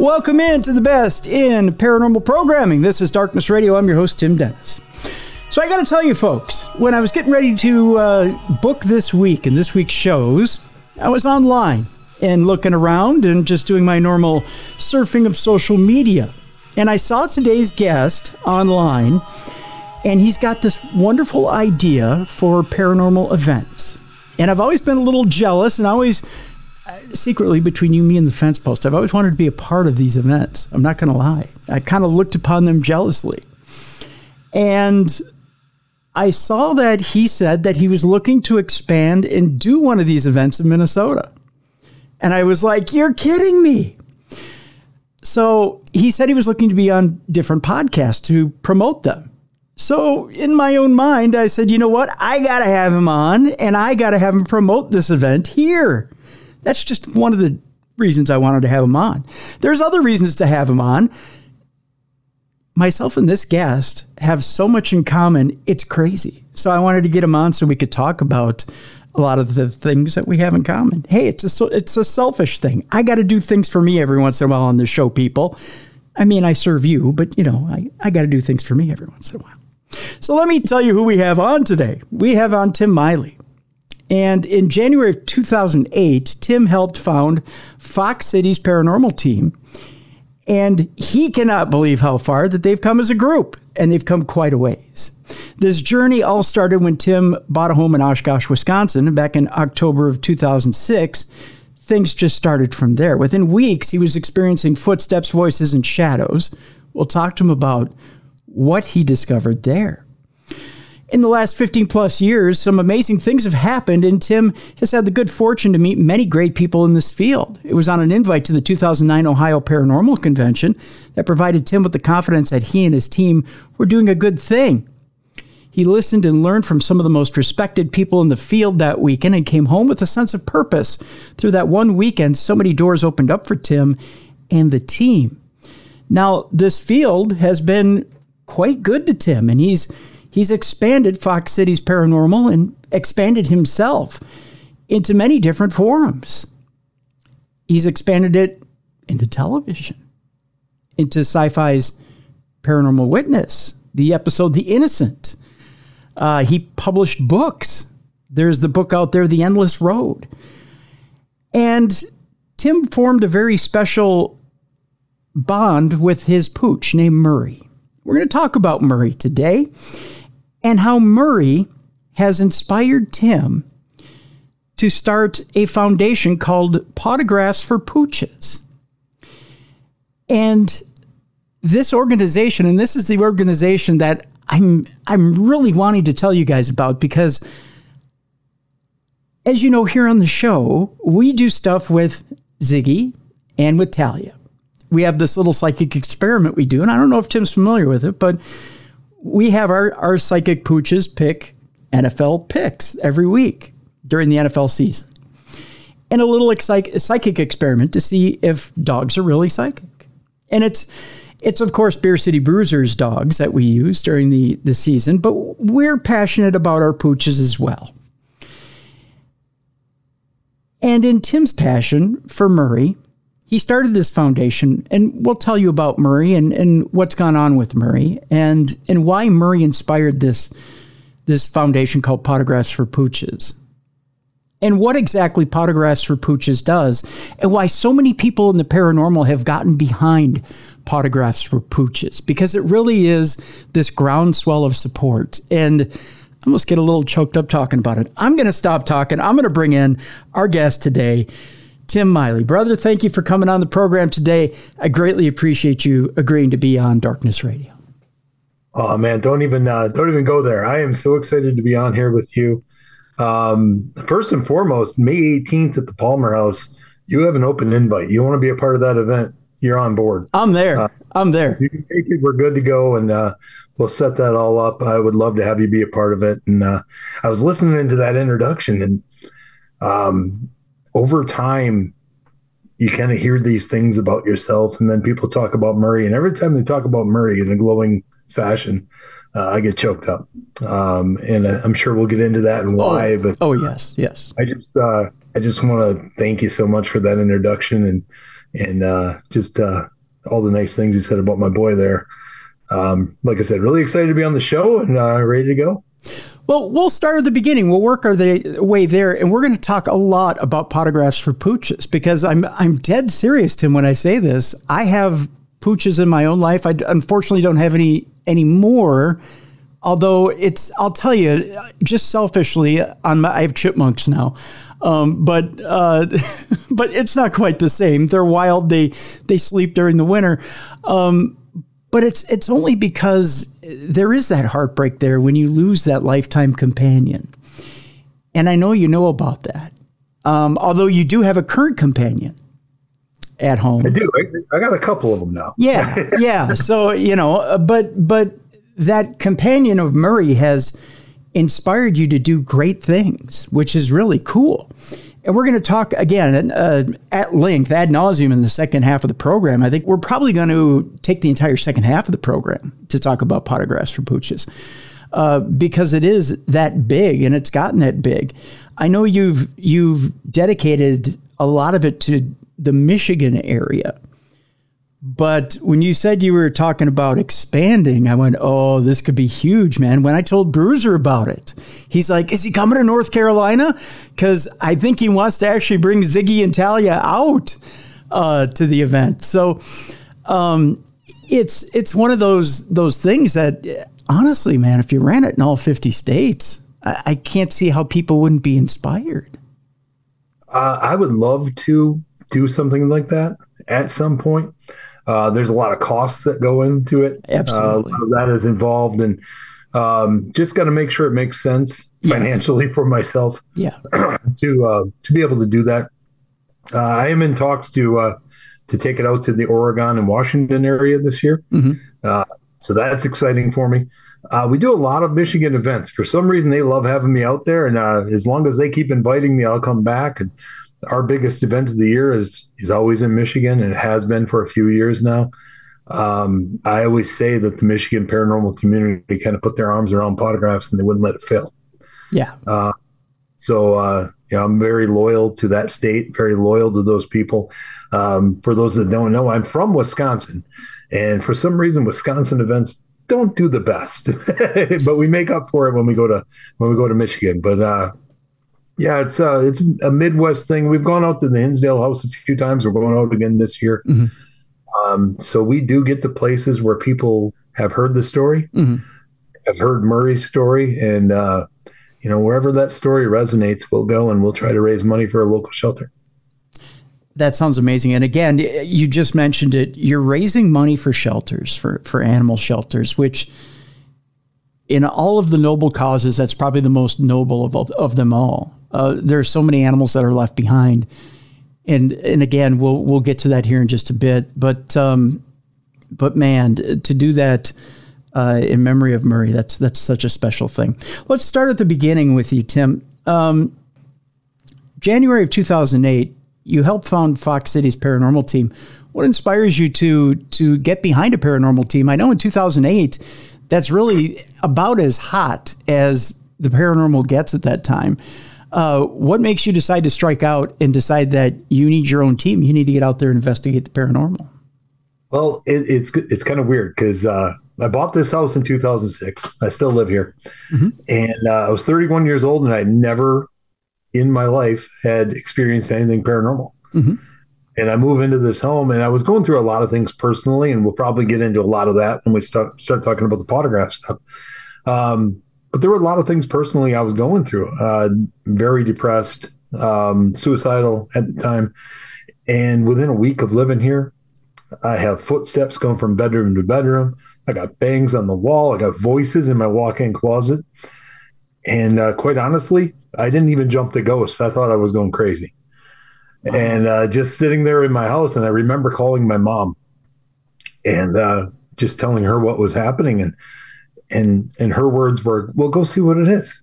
Welcome in to the best in paranormal programming. This is Darkness Radio. I'm your host, Tim Dennis. So, I got to tell you, folks, when I was getting ready to uh, book this week and this week's shows, I was online and looking around and just doing my normal surfing of social media. And I saw today's guest online, and he's got this wonderful idea for paranormal events. And I've always been a little jealous and always Uh, secretly between you, me, and the fence post, I've always wanted to be a part of these events. I'm not going to lie. I kind of looked upon them jealously. And I saw that he said that he was looking to expand and do one of these events in Minnesota. And I was like, You're kidding me. So he said he was looking to be on different podcasts to promote them. So in my own mind, I said, You know what? I got to have him on and I got to have him promote this event here. That's just one of the reasons I wanted to have him on. There's other reasons to have him on. Myself and this guest have so much in common, it's crazy. So I wanted to get him on so we could talk about a lot of the things that we have in common. Hey, it's a it's a selfish thing. I got to do things for me every once in a while on the show, people. I mean, I serve you, but you know, I, I got to do things for me every once in a while. So let me tell you who we have on today. We have on Tim Maile. And in January of 2008, Tim helped found Fox Cities Paranormal Team. And he cannot believe how far that they've come as a group, and they've come quite a ways. This journey all started when Tim bought a home in Oshkosh, Wisconsin, back in October of 2006. Things just started from there. Within weeks, he was experiencing footsteps, voices, and shadows. We'll talk to him about what he discovered there in the last 15 plus years, some amazing things have happened, and Tim has had the good fortune to meet many great people in this field. It was on an invite to the 2009 Ohio Paranormal Convention that provided Tim with the confidence that he and his team were doing a good thing. He listened and learned from some of the most respected people in the field that weekend and came home with a sense of purpose. Through that one weekend, so many doors opened up for Tim and the team. Now, this field has been quite good to Tim, and he's he's expanded Fox Cities Paranormal and expanded himself into many different forums. He's expanded it into television, into sci fi's Paranormal Witness, the episode The Innocent. Uh, he published books. There's the book out there, The Endless Road. And Tim formed a very special bond with his pooch named Murray. We're going to talk about Murray today and how Murray has inspired Tim to start a foundation called Pawtographs for Pooches. And this organization, and this is the organization that I'm I'm really wanting to tell you guys about because as you know here on the show, we do stuff with Ziggy and with Talia. We have this little psychic experiment we do, and I don't know if Tim's familiar with it, but we have our, our psychic pooches pick NFL picks every week during the NFL season. And a little psychic experiment to see if dogs are really psychic. And it's it's of course Beer City Bruisers dogs that we use during the, the season, but we're passionate about our pooches as well. And in Tim's passion for Murray, he started this foundation, and we'll tell you about Murray and, and what's gone on with Murray and, and why Murray inspired this, this foundation called Pawtographs for Pooches. And what exactly Pawtographs for Pooches does, and why so many people in the paranormal have gotten behind Pawtographs for Pooches, because it really is this groundswell of support. And I almost get a little choked up talking about it. I'm going to stop talking. I'm going to bring in our guest today. Tim Maile. Brother, thank you for coming on the program today. I greatly appreciate you agreeing to be on Darkness Radio. Oh man, don't even uh, don't even go there. I am so excited to be on here with you. Um, first and foremost, May 18th at the Palmer House, you have an open invite. You want to be a part of that event? You're on board. I'm there. Uh, I'm there. You can take it. We're good to go, and uh, we'll set that all up. I would love to have you be a part of it. And uh, I was listening to that introduction, and um, over time, you kind of hear these things about yourself, and then people talk about Murray, and every time they talk about Murray in a glowing fashion, uh, I get choked up. Um, and I'm sure we'll get into that and why. Oh, but oh yes, yes. I just uh, I just want to thank you so much for that introduction, and and uh, just uh, all the nice things you said about my boy there. Um, like I said, really excited to be on the show and uh, ready to go. Well, we'll start at the beginning. We'll work our way there, and we're going to talk a lot about pawtographs for pooches because I'm I'm dead serious, Tim. When I say this, I have pooches in my own life. I unfortunately don't have any anymore. Although it's, I'll tell you, just selfishly, on my, I have chipmunks now. Um, but uh, but it's not quite the same. They're wild. They they sleep during the winter. Um, but it's it's only because there is that heartbreak there when you lose that lifetime companion. And I know you know about that. Um, although you do have a current companion at home. I do. I, I got a couple of them now. Yeah, yeah. So you know, uh, but but that companion of Murray has inspired you to do great things, which is really cool. And we're going to talk again uh, at length, ad nauseum, in the second half of the program. I think we're probably going to take the entire second half of the program to talk about pawtographs for pooches uh, because it is that big and it's gotten that big. I know you've you've dedicated a lot of it to the Michigan area. But when you said you were talking about expanding, I went, oh, this could be huge, man. When I told Bruiser about it, he's like, is he coming to North Carolina? Because I think he wants to actually bring Ziggy and Talia out uh, to the event. So um, it's it's one of those those things that, honestly, man, if you ran it in all 50 states, I, I can't see how people wouldn't be inspired. Uh, I would love to do something like that at some point. Uh, there's a lot of costs that go into it. Absolutely. Uh, that is involved, and um, just got to make sure it makes sense financially for myself. Yeah. to uh, to be able to do that, uh, I am in talks to uh, to take it out to the Oregon and Washington area this year. Mm-hmm. Uh, so that's exciting for me. we do a lot of Michigan events. For some reason, they love having me out there, and as long as they keep inviting me, I'll come back and our biggest event of the year is is always in Michigan and has been for a few years now. Um, I always say that the Michigan paranormal community kind of put their arms around pawtographs and they wouldn't let it fail. Yeah. Uh, so uh, you know, I'm very loyal to that state, very loyal to those people. Um, for those that don't know, I'm from Wisconsin, and for some reason, Wisconsin events don't do the best, but we make up for it when we go to when we go to Michigan. But uh, yeah, it's uh, it's a Midwest thing. We've gone out to the Hinsdale House a few times. We're going out again this year. Mm-hmm. Um, so we do get to places where people have heard the story, mm-hmm. have heard Murray's story, and uh, you know wherever that story resonates, we'll go and we'll try to raise money for a local shelter. That sounds amazing. And again, you just mentioned it. You're raising money for shelters, for for animal shelters, which in all of the noble causes, that's probably the most noble of, of them all. Uh, there are so many animals that are left behind, and and again, we'll we'll get to that here in just a bit. But um, but man, to do that uh, in memory of Murray, that's that's such a special thing. Let's start at the beginning with you, Tim. Um, January of 2008, you helped found Fox Cities Paranormal Team. What inspires you to to get behind a paranormal team? I know in 2008, that's really about as hot as the paranormal gets at that time. Uh, what makes you decide to strike out and decide that you need your own team? You need to get out there and investigate the paranormal. Well, it, it's it's kind of weird because uh, I bought this house in 2006. I still live here, mm-hmm. and uh, I was 31 years old, and I never in my life had experienced anything paranormal. Mm-hmm. And I move into this home, and I was going through a lot of things personally, and we'll probably get into a lot of that when we start start talking about the Pawtograph stuff. Um, but there were a lot of things personally I was going through. Uh, very depressed, um, suicidal at the time. And within a week of living here, I have footsteps going from bedroom to bedroom. I got bangs on the wall. I got voices in my walk-in closet. And uh, quite honestly, I didn't even jump the ghost. I thought I was going crazy. And uh, just sitting there in my house, and I remember calling my mom and uh, just telling her what was happening. And and and her words were, "Well, go see what it is."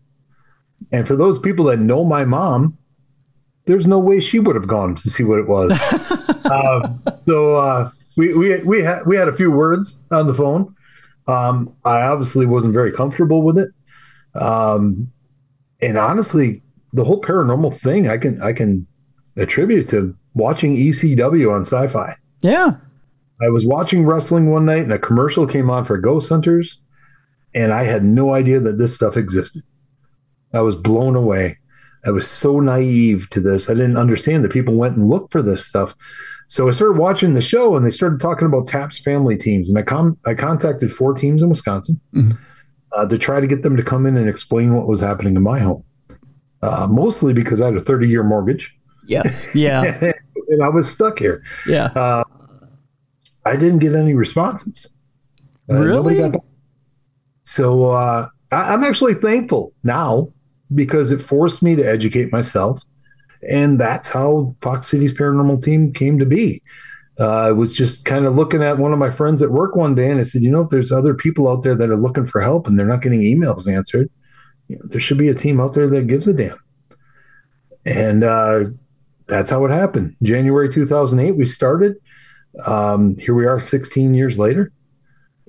And for those people that know my mom, there's no way she would have gone to see what it was. uh, so uh, we we we had we had a few words on the phone. Um, I obviously wasn't very comfortable with it, um, and honestly, the whole paranormal thing I can I can attribute to watching ECW on sci fi. Yeah. I was watching wrestling one night and a commercial came on for Ghost Hunters, and I had no idea that this stuff existed. I was blown away. I was so naive to this. I didn't understand that people went and looked for this stuff. So I started watching the show, and they started talking about TAPS family teams, and I com- I contacted four teams in Wisconsin mm-hmm. uh, to try to get them to come in and explain what was happening in my home. Uh, mostly because I had a 30 year mortgage. Yeah, yeah, and I was stuck here. Yeah, uh, I didn't get any responses. Uh, really? So uh, I- I'm actually thankful now because it forced me to educate myself and that's how Fox Cities Paranormal Team came to be. Uh, I was just kind of looking at one of my friends at work one day, and I said, you know, if there's other people out there that are looking for help and they're not getting emails answered, you know, there should be a team out there that gives a damn. And uh, that's how it happened. January 2008, we started. Um, here we are 16 years later,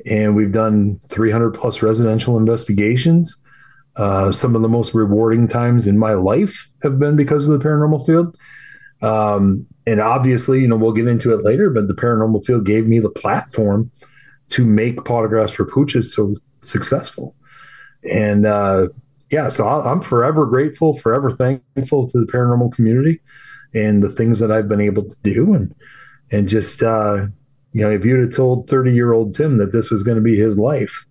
and we've done 300 plus residential investigations. Uh, some of the most rewarding times in my life have been because of the paranormal field. Um, and obviously, you know, we'll get into it later, but the paranormal field gave me the platform to make Pawtographs for Pooches so successful. And uh, yeah, so I'm forever grateful, forever thankful to the paranormal community and the things that I've been able to do. And, and just, uh, you know, if you'd have told 30 year old Tim that this was going to be his life,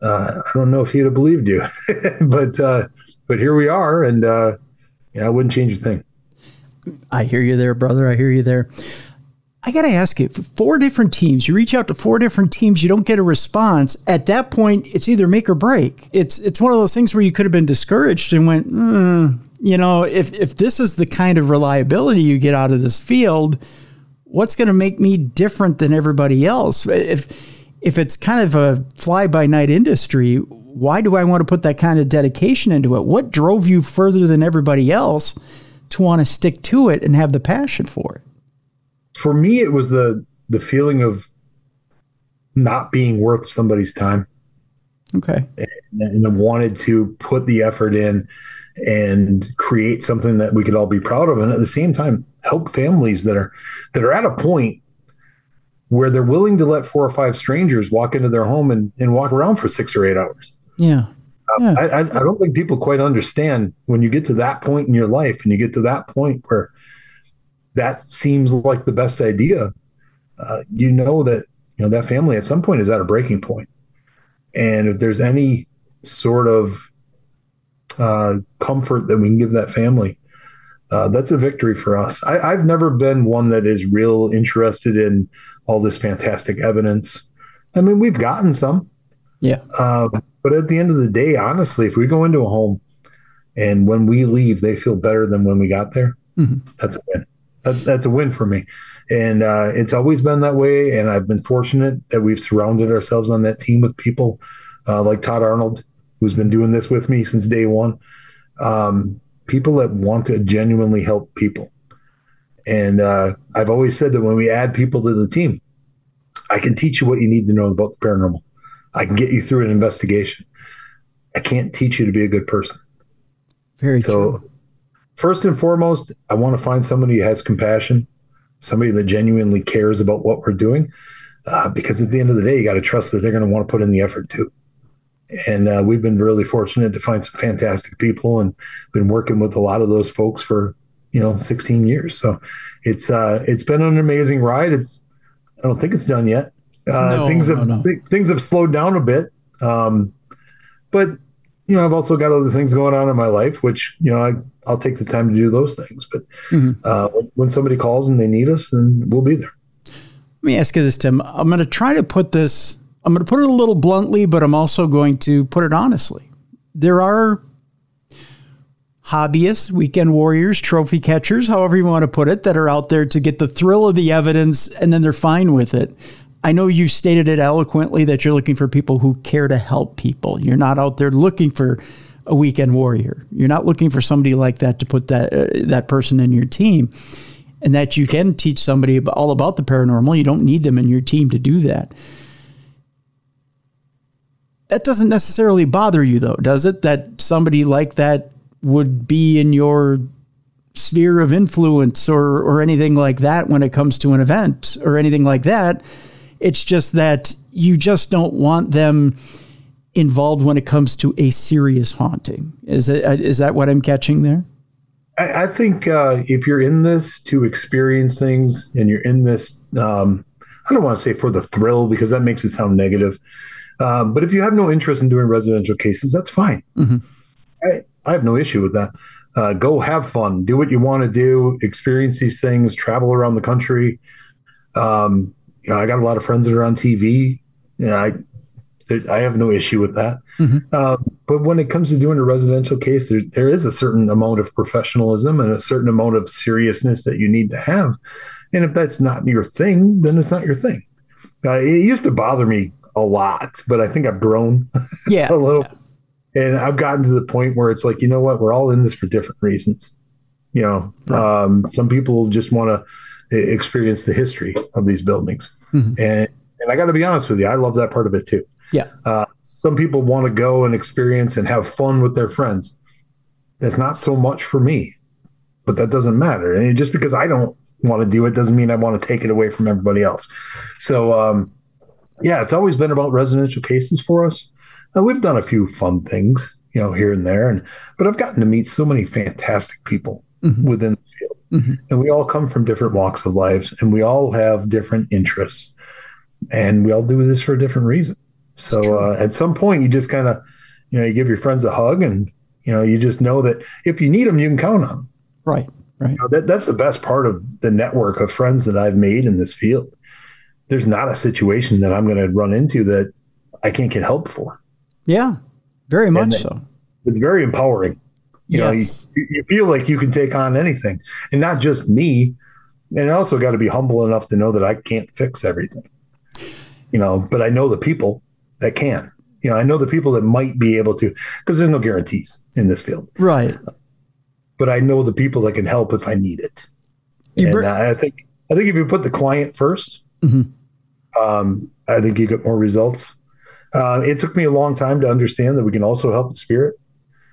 uh, I don't know if he'd have believed you, but uh, but here we are, and uh, yeah, I wouldn't change a thing. I hear you there, brother. I hear you there. I got to ask you, four different teams. You reach out to four different teams, you don't get a response. At that point, it's either make or break. It's it's one of those things where you could have been discouraged and went, mm, you know, if if this is the kind of reliability you get out of this field, what's going to make me different than everybody else? If if it's kind of a fly by night industry, why do I want to put that kind of dedication into it? What drove you further than everybody else to want to stick to it and have the passion for it? For me, it was the the feeling of not being worth somebody's time. Okay. And, and I wanted to put the effort in and create something that we could all be proud of and at the same time help families that are that are at a point where they're willing to let four or five strangers walk into their home and, and walk around for six or eight hours. Yeah. Uh, yeah. I, I, don't think people quite understand when you get to that point in your life and you get to that point where that seems like the best idea. Uh, you know that you know that family at some point is at a breaking point, and if there's any sort of uh, comfort that we can give that family, uh, that's a victory for us. I, have never been one that is real interested in all this fantastic evidence. I mean, we've gotten some. Yeah. Uh, but at the end of the day, honestly, if we go into a home and when we leave, they feel better than when we got there, mm-hmm. that's a win. That, that's a win for me. And uh, it's always been that way. And I've been fortunate that we've surrounded ourselves on that team with people uh, like Todd Arnold, who's been doing this with me since day one. Um, people that want to genuinely help people. And uh, I've always said that when we add people to the team, I can teach you what you need to know about the paranormal. I can get you through an investigation. I can't teach you to be a good person. Very so, true. First and foremost, I want to find somebody who has compassion, somebody that genuinely cares about what we're doing. Uh, because at the end of the day, you got to trust that they're going to want to put in the effort too. And uh, we've been really fortunate to find some fantastic people and been working with a lot of those folks for you know 16 years. So it's uh it's been an amazing ride. It's i don't think it's done yet. Uh no, things have no, no. Th- things have slowed down a bit. Um but you know i've also got other things going on in my life which you know I, i'll take the time to do those things. But mm-hmm. uh when somebody calls and they need us then we'll be there. Let me ask you this tim. I'm going to try to put this i'm going to put it a little bluntly but i'm also going to put it honestly there are hobbyists, weekend warriors, trophy catchers, however you want to put it, that are out there to get the thrill of the evidence and then they're fine with it. I know you stated it eloquently that you're looking for people who care to help people. You're not out there looking for a weekend warrior. You're not looking for somebody like that to put that uh, that person in your team. And that you can teach somebody all about the paranormal. You don't need them in your team to do that. That doesn't necessarily bother you though, does it? That somebody like that would be in your sphere of influence or or anything like that when it comes to an event or anything like that. It's just that you just don't want them involved when it comes to a serious haunting. Is it is that what I'm catching there? I, I think uh, if you're in this to experience things and you're in this, um, I don't want to say for the thrill because that makes it sound negative. Um, but if you have no interest in doing residential cases, that's fine. Mm-hmm. I, I have no issue with that. Uh, go have fun, do what you want to do, experience these things, travel around the country. Um, you know, I got a lot of friends that are on TV. Yeah, I I have no issue with that. Mm-hmm. Uh, but when it comes to doing a residential case, there, there is a certain amount of professionalism and a certain amount of seriousness that you need to have. And if that's not your thing, then it's not your thing. Uh, it used to bother me a lot, but I think I've grown yeah, a little. Yeah. And I've gotten to the point where it's like, you know what? We're all in this for different reasons. You know, right. um, some people just want to experience the history of these buildings. Mm-hmm. And, and I got to be honest with you, I love that part of it too. Yeah. Uh, some people want to go and experience and have fun with their friends. It's not so much for me, but that doesn't matter. And just because I don't want to do it doesn't mean I want to take it away from everybody else. So, um, yeah, it's always been about residential cases for us. Uh, we've done a few fun things, you know, here and there, and but I've gotten to meet so many fantastic people mm-hmm. within the field, mm-hmm. and we all come from different walks of lives, and we all have different interests, and we all do this for a different reason. So uh, at some point, you just kind of, you know, you give your friends a hug, and you know, you just know that if you need them, you can count on them. Right. Right. You know, that, that's the best part of the network of friends that I've made in this field. There's not a situation that I'm going to run into that I can't get help for. Yeah, very much so. It's very empowering. You yes. know, you, you feel like you can take on anything, and not just me. And I also got to be humble enough to know that I can't fix everything. You know, but I know the people that can. You know, I know the people that might be able to, because there's no guarantees in this field. Right. But I know the people that can help if I need it. You and I think I think if you put the client 1st mm-hmm. Um, I think you get more results. Uh, it took me a long time to understand that we can also help the spirit.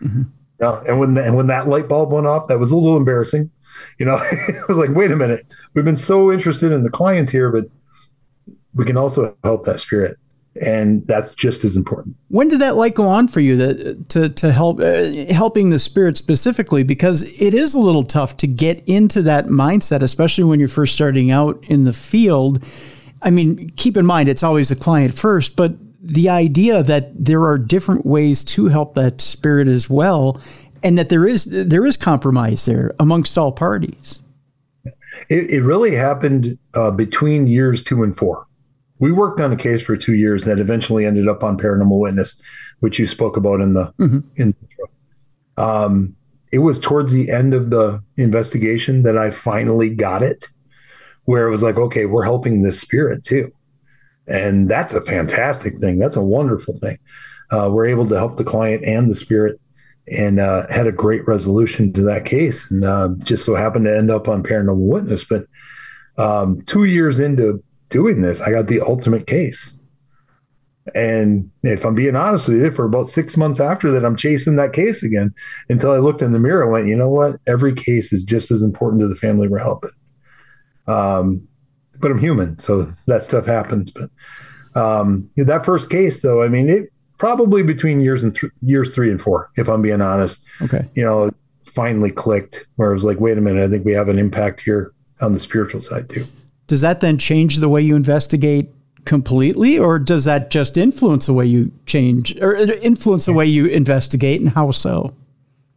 Mm-hmm. Uh, and when the, and when that light bulb went off, that was a little embarrassing. You know, I was like, wait a minute, we've been so interested in the client here, but we can also help that spirit and that's just as important. When did that light go on for you that to to help uh, helping the spirit specifically because it is a little tough to get into that mindset especially when you're first starting out in the field. I mean, keep in mind it's always the client first, but the idea that there are different ways to help that spirit as well and that there is there is compromise there amongst all parties. It, it really happened uh, between years 2 and 4 we worked on a case for two years that eventually ended up on Paranormal Witness, which you spoke about in the mm-hmm. in. Um, it was towards the end of the investigation that I finally got it, where it was like, okay, we're helping this spirit too, and that's a fantastic thing. That's a wonderful thing. Uh, we're able to help the client and the spirit, and uh, had a great resolution to that case, and uh, just so happened to end up on Paranormal Witness. But um, two years into doing this, I got the ultimate case. And if I'm being honest with you, for about six months after that, I'm chasing that case again until I looked in the mirror and went, you know what? Every case is just as important to the family we're helping. Um, but I'm human, so that stuff happens. But um, that first case, though, I mean, it probably between years and th- years three and four, if I'm being honest. Okay. You know, finally clicked where it was like, wait a minute, I think we have an impact here on the spiritual side too does that then change the way you investigate completely or does that just influence the way you change or influence the way you investigate and how so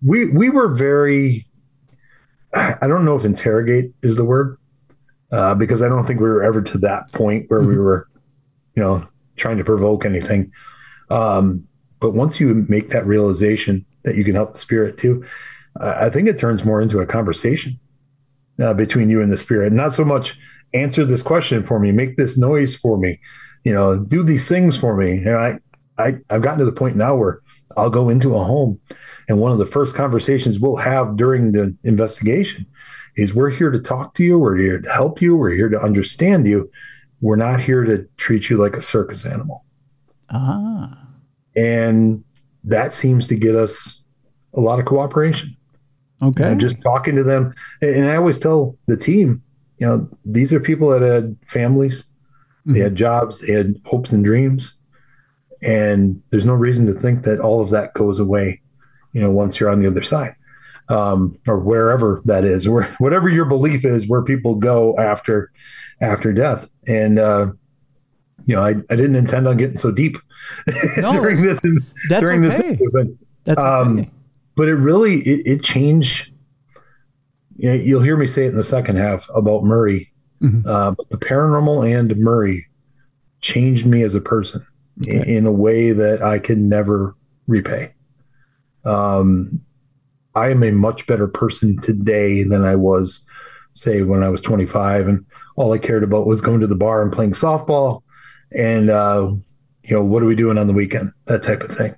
we we were very i don't know if interrogate is the word uh, because i don't think we were ever to that point where mm-hmm. we were you know trying to provoke anything um, but once you make that realization that you can help the spirit too i think it turns more into a conversation uh, between you and the spirit not so much answer this question for me, make this noise for me, you know, do these things for me. And I, I, I've gotten to the point now where I'll go into a home, and one of the first conversations we'll have during the investigation is we're here to talk to you, we're here to help you, we're here to understand you. We're not here to treat you like a circus animal. Ah. And that seems to get us a lot of cooperation. Okay. You know, just talking to them. And, and I always tell the team, you know, these are people that had families, they had jobs, they had hopes and dreams. And there's no reason to think that all of that goes away, you know, once you're on the other side. Um, or wherever that is, or whatever your belief is, where people go after after death. And uh, you know, I, I didn't intend on getting so deep No, during this that's during this okay. interview, but That's um, okay. but it really it, it changed. You know, you'll hear me say it in the second half about Murray, Mhm. uh, but the paranormal and Murray changed me as a person in, Okay. in a way that I can never repay. Um, I am a much better person today than I was, say, when I was 25, and all I cared about was going to the bar and playing softball, and uh, you know, what are we doing on the weekend? That type of thing.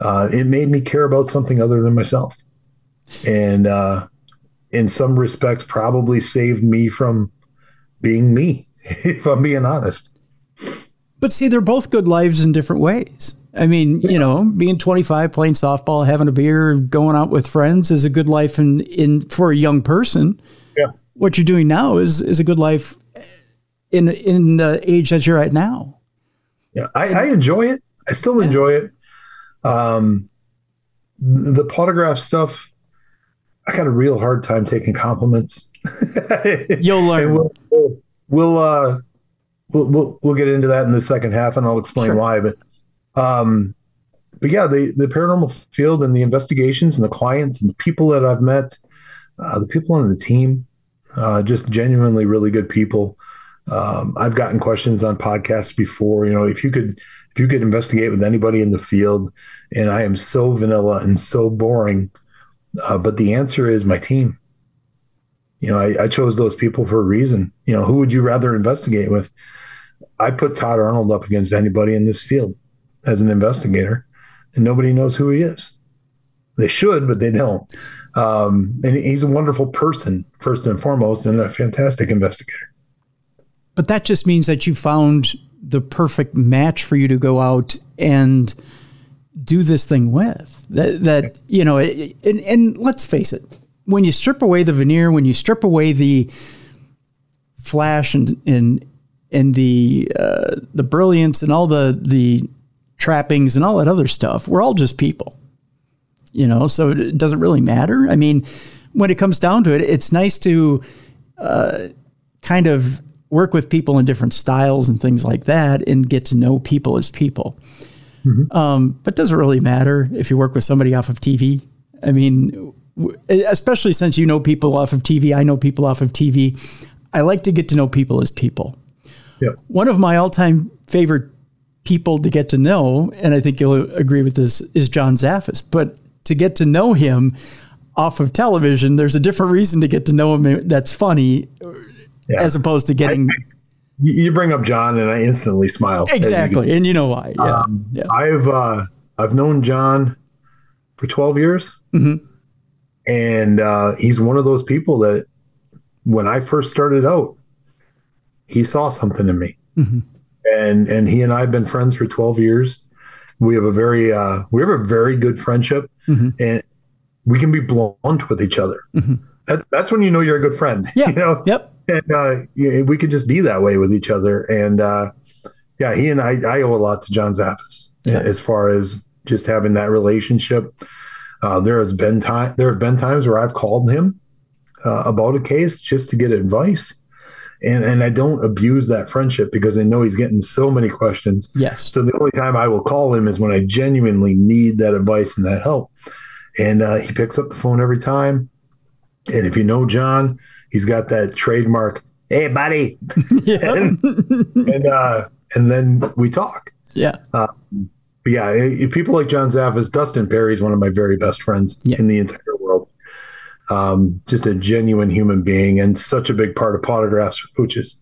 Uh, it made me care about something other than myself, and uh, in some respects, probably saved me from being me, if I'm being honest. But see, they're both good lives in different ways. I mean, you know, being 25, playing softball, having a beer, going out with friends is a good life in, in for a young person. Yeah. What you're doing now is is a good life in in the age that you're at now. Yeah, I, I enjoy it. I still enjoy it. Um, the Pawtograph stuff, I got a real hard time taking compliments. You'll learn. we'll we'll we'll, uh, we'll we'll we'll get into that in the second half, and I'll explain Sure. why. But um, but yeah, the the paranormal field and the investigations and the clients and the people that I've met, uh, the people on the team, uh, just genuinely really good people. Um, I've gotten questions on podcasts before. You know, if you could if you could investigate with anybody in the field, and I am so vanilla and so boring, uh, but the answer is my team you know, I, I chose those people for a reason. You know, who would you rather investigate with? I put Todd Arnold up against anybody in this field as an investigator, and nobody knows who he is. They should, but they don't. Um, and he's a wonderful person, first and foremost, and a fantastic investigator. But that just means that you found the perfect match for you to go out and do this thing with. That that you know, it, and, and let's face it, when you strip away the veneer, when you strip away the flash and and and the uh, the brilliance and all the the trappings and all that other stuff, we're all just people. You know, so it doesn't really matter. I mean, when it comes down to it, it's nice to kind of work with people in different styles and things like that and get to know people as people. Um, but does it really matter if you work with somebody off of TV? I mean, w- especially since you know people off of TV, I know people off of TV. I like to get to know people as people. Yeah. One of my all time favorite people to get to know, and I think you'll agree with this, is John Zaffis. But to get to know him off of television, there's a different reason to get to know him that's funny Yeah. as opposed to getting You you bring up John, and I instantly smile. exactly, and you know why? Yeah, Um, yeah, I've uh, I've known John for twelve years, Mhm. and uh, he's one of those people that when I first started out, he saw something in me, Mhm. And and he and I have been friends for twelve years. We have a very uh, we have a very good friendship, Mhm. and we can be blunt with each other. Mhm. That, that's when you know you're a good friend. Yeah. you know, yep, and uh, yeah, we could just be that way with each other. And uh, yeah, he and I, I owe a lot to John Zaffis Yeah. as far as just having that relationship. Uh, there has been time. There have been times where I've called him uh, about a case just to get advice, and and I don't abuse that friendship because I know he's getting so many questions. yes, So the only time I will call him is when I genuinely need that advice and that help. And uh, he picks up the phone every time. And if you know John, he's got that trademark, "Hey, buddy," yeah, and and, uh, and then we talk. yeah, But yeah, eh, people like John Zaffis, Dustin Perry is one of my very best friends Yeah. in the entire world. Um, just a genuine human being and such a big part of Pawtographs Hooches.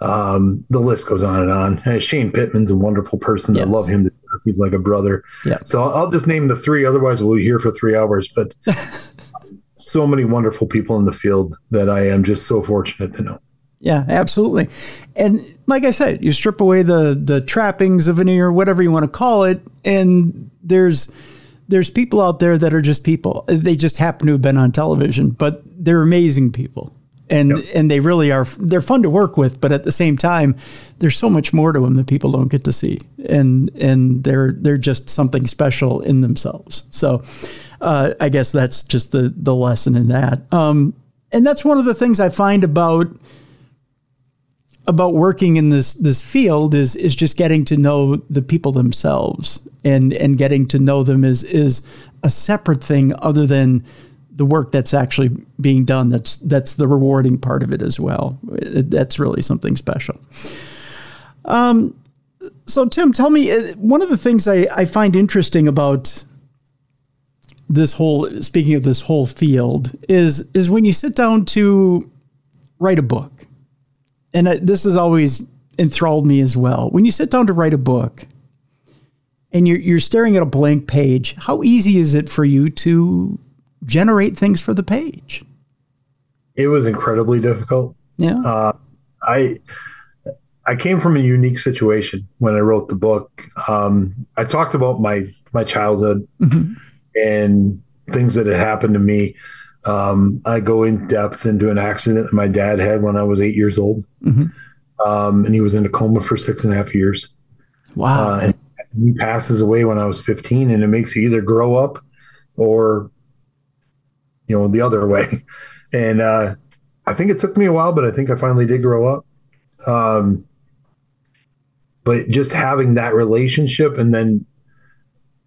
Um, the list goes on and on. And Shane Pittman's a wonderful person. I love him. He's like a brother. Yeah. So I'll, I'll just name the three. Otherwise, we'll be here for three hours. But so many wonderful people in the field that I am just so fortunate to know. yeah, absolutely. And like I said, you strip away the the trappings, the veneer, whatever you want to call it, and there's there's people out there that are just people. They just happen to have been on television, but they're amazing people. And yep. and they really are they're fun to work with, but at the same time, there's so much more to them that people don't get to see. And and they're they're just something special in themselves. So uh, I guess that's just the the lesson in that. Um, and that's one of the things I find about about working in this this field is is just getting to know the people themselves and and getting to know them is is a separate thing other than the work that's actually being done. That's that's the rewarding part of it as well. That's really something special. Um so tim tell me uh, one of the things i i find interesting about this whole speaking of this whole field is is when you sit down to write a book and this has always enthralled me as well. When you sit down to write a book and you're, you're staring at a blank page, how easy is it for you to generate things for the page? It was incredibly difficult. Yeah. Uh, I I came from a unique situation when I wrote the book. Um, I talked about my my childhood mm-hmm. and things that had happened to me. Um, I go in depth into an accident that my dad had when I was eight years old. Mm-hmm. Um, and he was in a coma for six and a half years. Wow. Uh, and he passes away when I was 15, and it makes you either grow up or, you know, the other way. And uh, I think it took me a while, but I think I finally did grow up. Um, but just having that relationship and then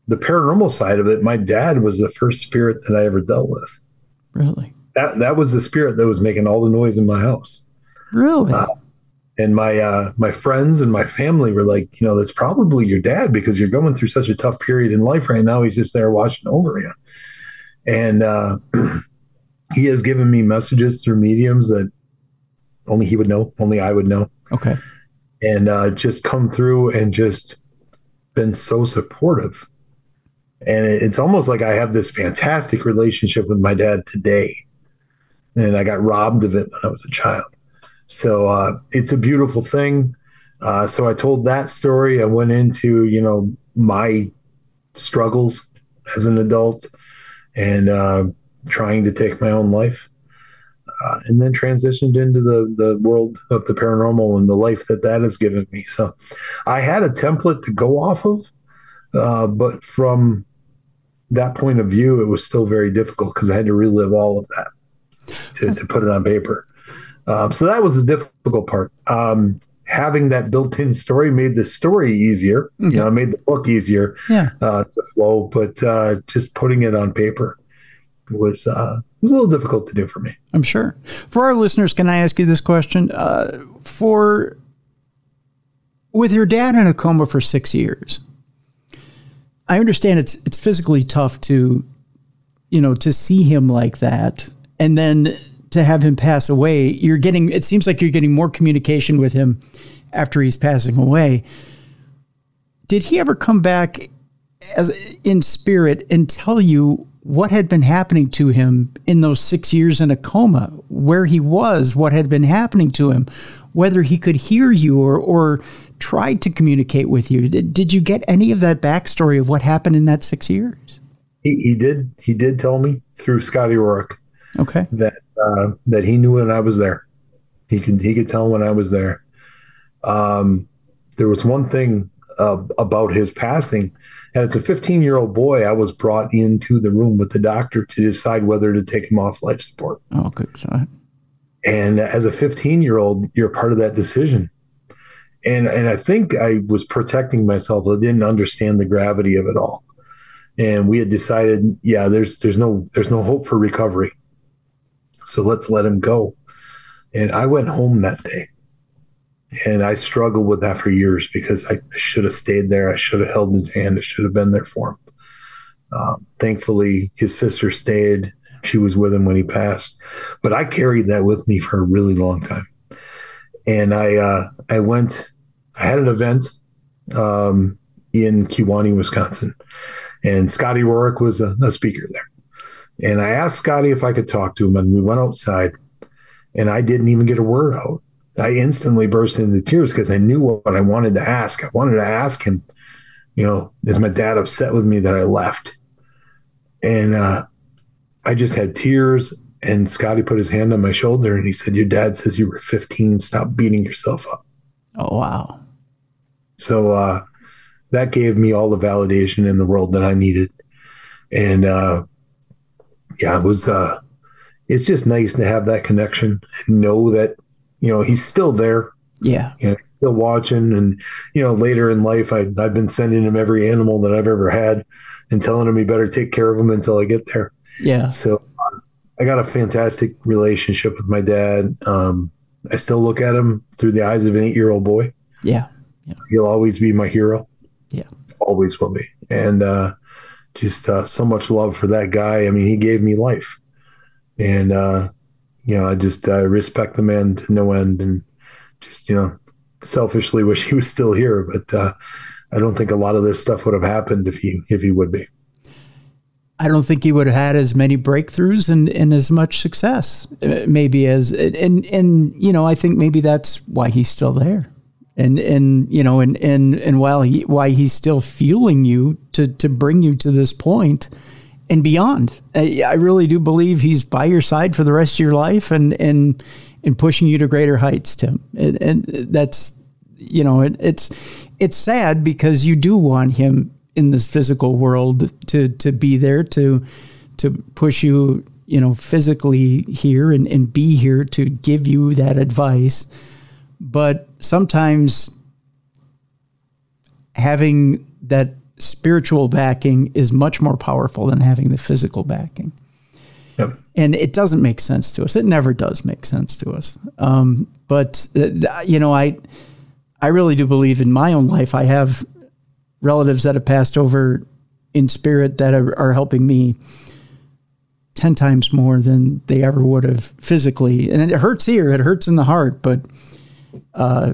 the paranormal side of it, my dad was the first spirit that I ever dealt with. Really? That that was the spirit that was making all the noise in my house. Really? Uh, and my uh, my friends and my family were like, you know, that's probably your dad because you're going through such a tough period in life right now. He's just there watching over you, and uh, he has given me messages through mediums that only he would know, only I would know. Okay, and uh, just come through and just been so supportive and it's almost like I have this fantastic relationship with my dad today. And I got robbed of it when I was a child. So uh, it's a beautiful thing. Uh, so I told that story. I went into, you know, my struggles as an adult and uh, trying to take my own life. Uh, and then transitioned into the the world of the paranormal and the life that that has given me. So, I had a template to go off of, uh, but from that point of view, it was still very difficult because I had to relive all of that to, to put it on paper. Um, so that was the difficult part. Um, having that built-in story made the story easier. You know, made the book easier yeah. uh, to flow. But uh, just putting it on paper was uh, was a little difficult to do for me. I'm sure. For our listeners, can I ask you this question? Uh, for with your dad in a coma for six years, I understand it's it's physically tough to, you know, to see him like that, and then to have him pass away. You're getting. It seems like you're getting more communication with him after he's passing away. Did he ever come back as in spirit and tell you what had been happening to him in those six years in a coma, where he was, what had been happening to him, whether he could hear you or or tried to communicate with you. Did, did you get any of that backstory of what happened in that six years? He, he did. He did tell me through Scotty Rourke. Okay. That uh, that he knew when I was there. He could he could tell when I was there. Um, there was one thing uh, about his passing. As a 15 year old boy, I was brought into the room with the doctor to decide whether to take him off life support. Oh, good. Sorry. And as a 15 year old, you're part of that decision and and I think I was protecting myself. I didn't understand the gravity of it all, and we had decided, yeah, there's there's no there's no hope for recovery, so let's let him go. And I went home that day, and I struggled with that for years because I should have stayed there. I should have held his hand. I should have been there for him. Um, thankfully, his sister stayed. She was with him when he passed, but I carried that with me for a really long time and I uh, I went I had an event um, in Kewaunee, Wisconsin, and Scotty Rourke was a, a, speaker there. And I asked Scotty if I could talk to him, and we went outside, and I didn't even get a word out. I instantly burst into tears because I knew what I wanted to ask. I wanted to ask him, you know, is my dad upset with me that I left? And uh, I just had tears. And Scotty put his hand on my shoulder and he said, Your dad says you were 15. Stop beating yourself up. Oh, wow. So uh, that gave me all the validation in the world that I needed. And uh, yeah, it was, uh, it's just nice to have that connection and know that, you know, he's still there. Yeah. You know, still watching. And, you know, later in life, I, I've been sending him every animal that I've ever had and telling him he better take care of them until I get there. Yeah. So I got a fantastic relationship with my dad. Um, I still look at him through the eyes of an eight year old boy. Yeah. yeah. He'll always be my hero. Yeah. Always will be. And uh, just uh, so much love for that guy. I mean, he gave me life. And, uh, you know, I just uh, respect the man to no end and just, you know, selfishly wish he was still here. But uh, I don't think a lot of this stuff would have happened if he if he would be. I don't think he would have had as many breakthroughs and, and as much success, uh, maybe as and and you know I think maybe that's why he's still there, and and you know and and and while he why he's still fueling you to to bring you to this point and beyond. I, I really do believe he's by your side for the rest of your life and and and pushing you to greater heights, Tim. And, and that's you know it, it's it's sad because you do want him in this physical world to to be there to to push you you know physically here and, and be here to give you that advice. But sometimes having that spiritual backing is much more powerful than having the physical backing. Yep. and it doesn't make sense to us. It never does make sense to us. Um, but uh, you know i i really do believe in my own life. I have relatives that have passed over in spirit that are, are helping me 10 times more than they ever would have physically. And it hurts here, it hurts in the heart, but uh,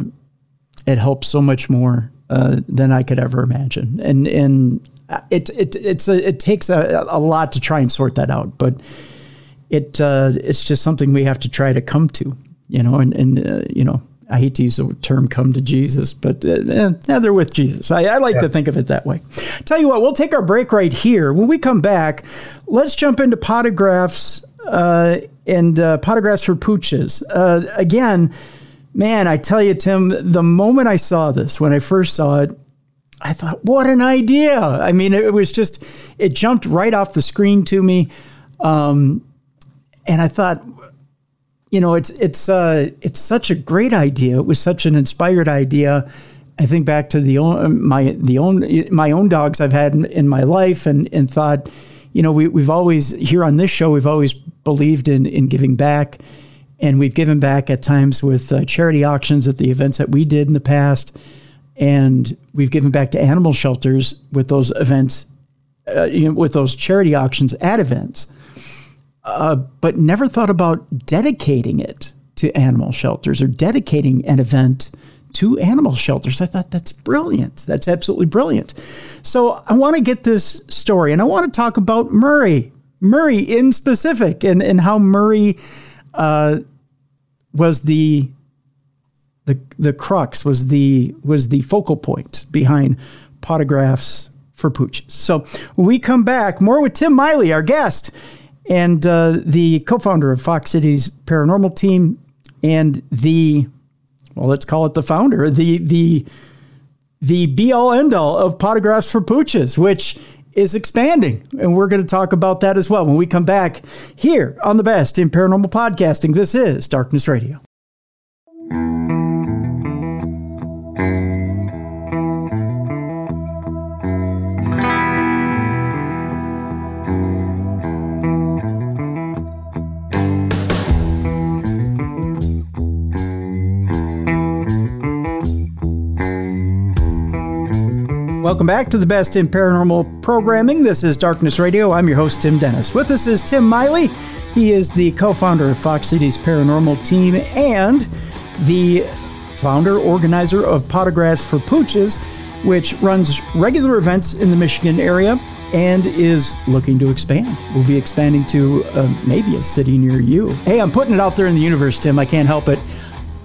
it helps so much more uh, than I could ever imagine. And, and it, it, it's a, it takes a, a lot to try and sort that out, but it, uh, it's just something we have to try to come to, you know, and, and uh, you know, I hate to use the term "come to Jesus," but uh, eh, they're with Jesus. I, I like yeah. to think of it that way. Tell you what, we'll take our break right here. When we come back, let's jump into pawtographs uh, and uh, pawtographs for pooches. Uh, again, man, I tell you, Tim, the moment I saw this, when I first saw it, I thought, what an idea! I mean, it was just, it jumped right off the screen to me, um, and I thought you know, it's it's uh, it's such a great idea. It was such an inspired idea. I think back to the own, my the own my own dogs I've had in, in my life, and and thought, you know, we we've always here on this show we've always believed in in giving back, and we've given back at times with uh, charity auctions at the events that we did in the past, and we've given back to animal shelters with those events, uh, you know, with those charity auctions at events uh, but never thought about dedicating it to animal shelters or dedicating an event to animal shelters. I thought that's brilliant. That's absolutely brilliant. So I want to get this story and I want to talk about Murray, Murray in specific, and, and how Murray uh, was the the the crux was the was the focal point behind pawtographs for pooches. So when we come back, more with Tim Maile, our guest and uh, the co-founder of Fox Cities Paranormal Team, and the well, let's call it the founder, the the the be all end all of Pawtographs for Pooches, which is expanding, and we're going to talk about that as well when we come back here on the best in paranormal podcasting. This is Darkness Radio. Welcome back to the best in paranormal programming. This is Darkness Radio. I'm your host, Tim Dennis. With us is Tim Maile. He is the co founder of Fox Cities Paranormal Team and the founder, organizer of Pawtographs for Pooches, which runs regular events in the Michigan area and is looking to expand. We'll be expanding to uh, maybe a city near you. Hey, I'm putting it out there in the universe, Tim. I can't help it.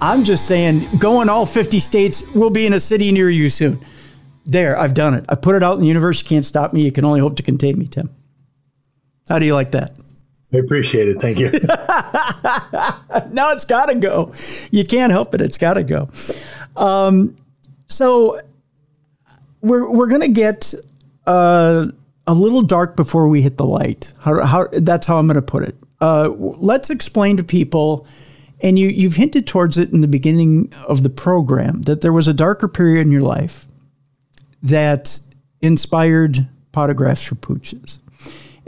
I'm just saying, going all 50 states, we'll be in a city near you soon. There, I've done it. I put it out in the universe. You can't stop me. You can only hope to contain me, Tim. How do you like that? I appreciate it. Thank you. now it's got to go. You can't help it. It's got to go. Um, so we're we're gonna get uh, a little dark before we hit the light. How, how that's how I'm gonna put it. Uh, let's explain to people, and you you've hinted towards it in the beginning of the program that there was a darker period in your life that inspired Pawtographs for Pooches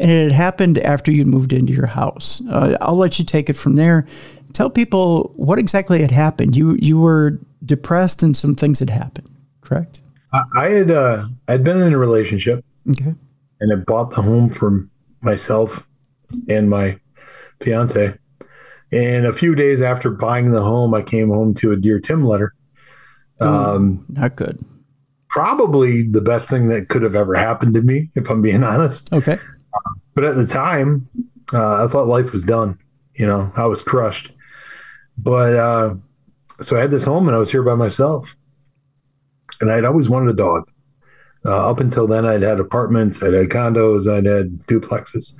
and it had happened after you'd moved into your house. Uh, I'll let you take it from there. Tell people what exactly had happened. You you were depressed and some things had happened, correct? I, I had uh, I'd been in a relationship, okay, and I bought the home for myself and my fiance. And a few days after buying the home, I came home to a dear Tim letter. Um, not good. Probably the best thing that could have ever happened to me, if I'm being honest. Okay. But at the time, uh, I thought life was done. You know, I was crushed. But uh, so I had this home and I was here by myself. And I'd always wanted a dog. Uh, up until then, I'd had apartments, I'd had condos, I'd had duplexes,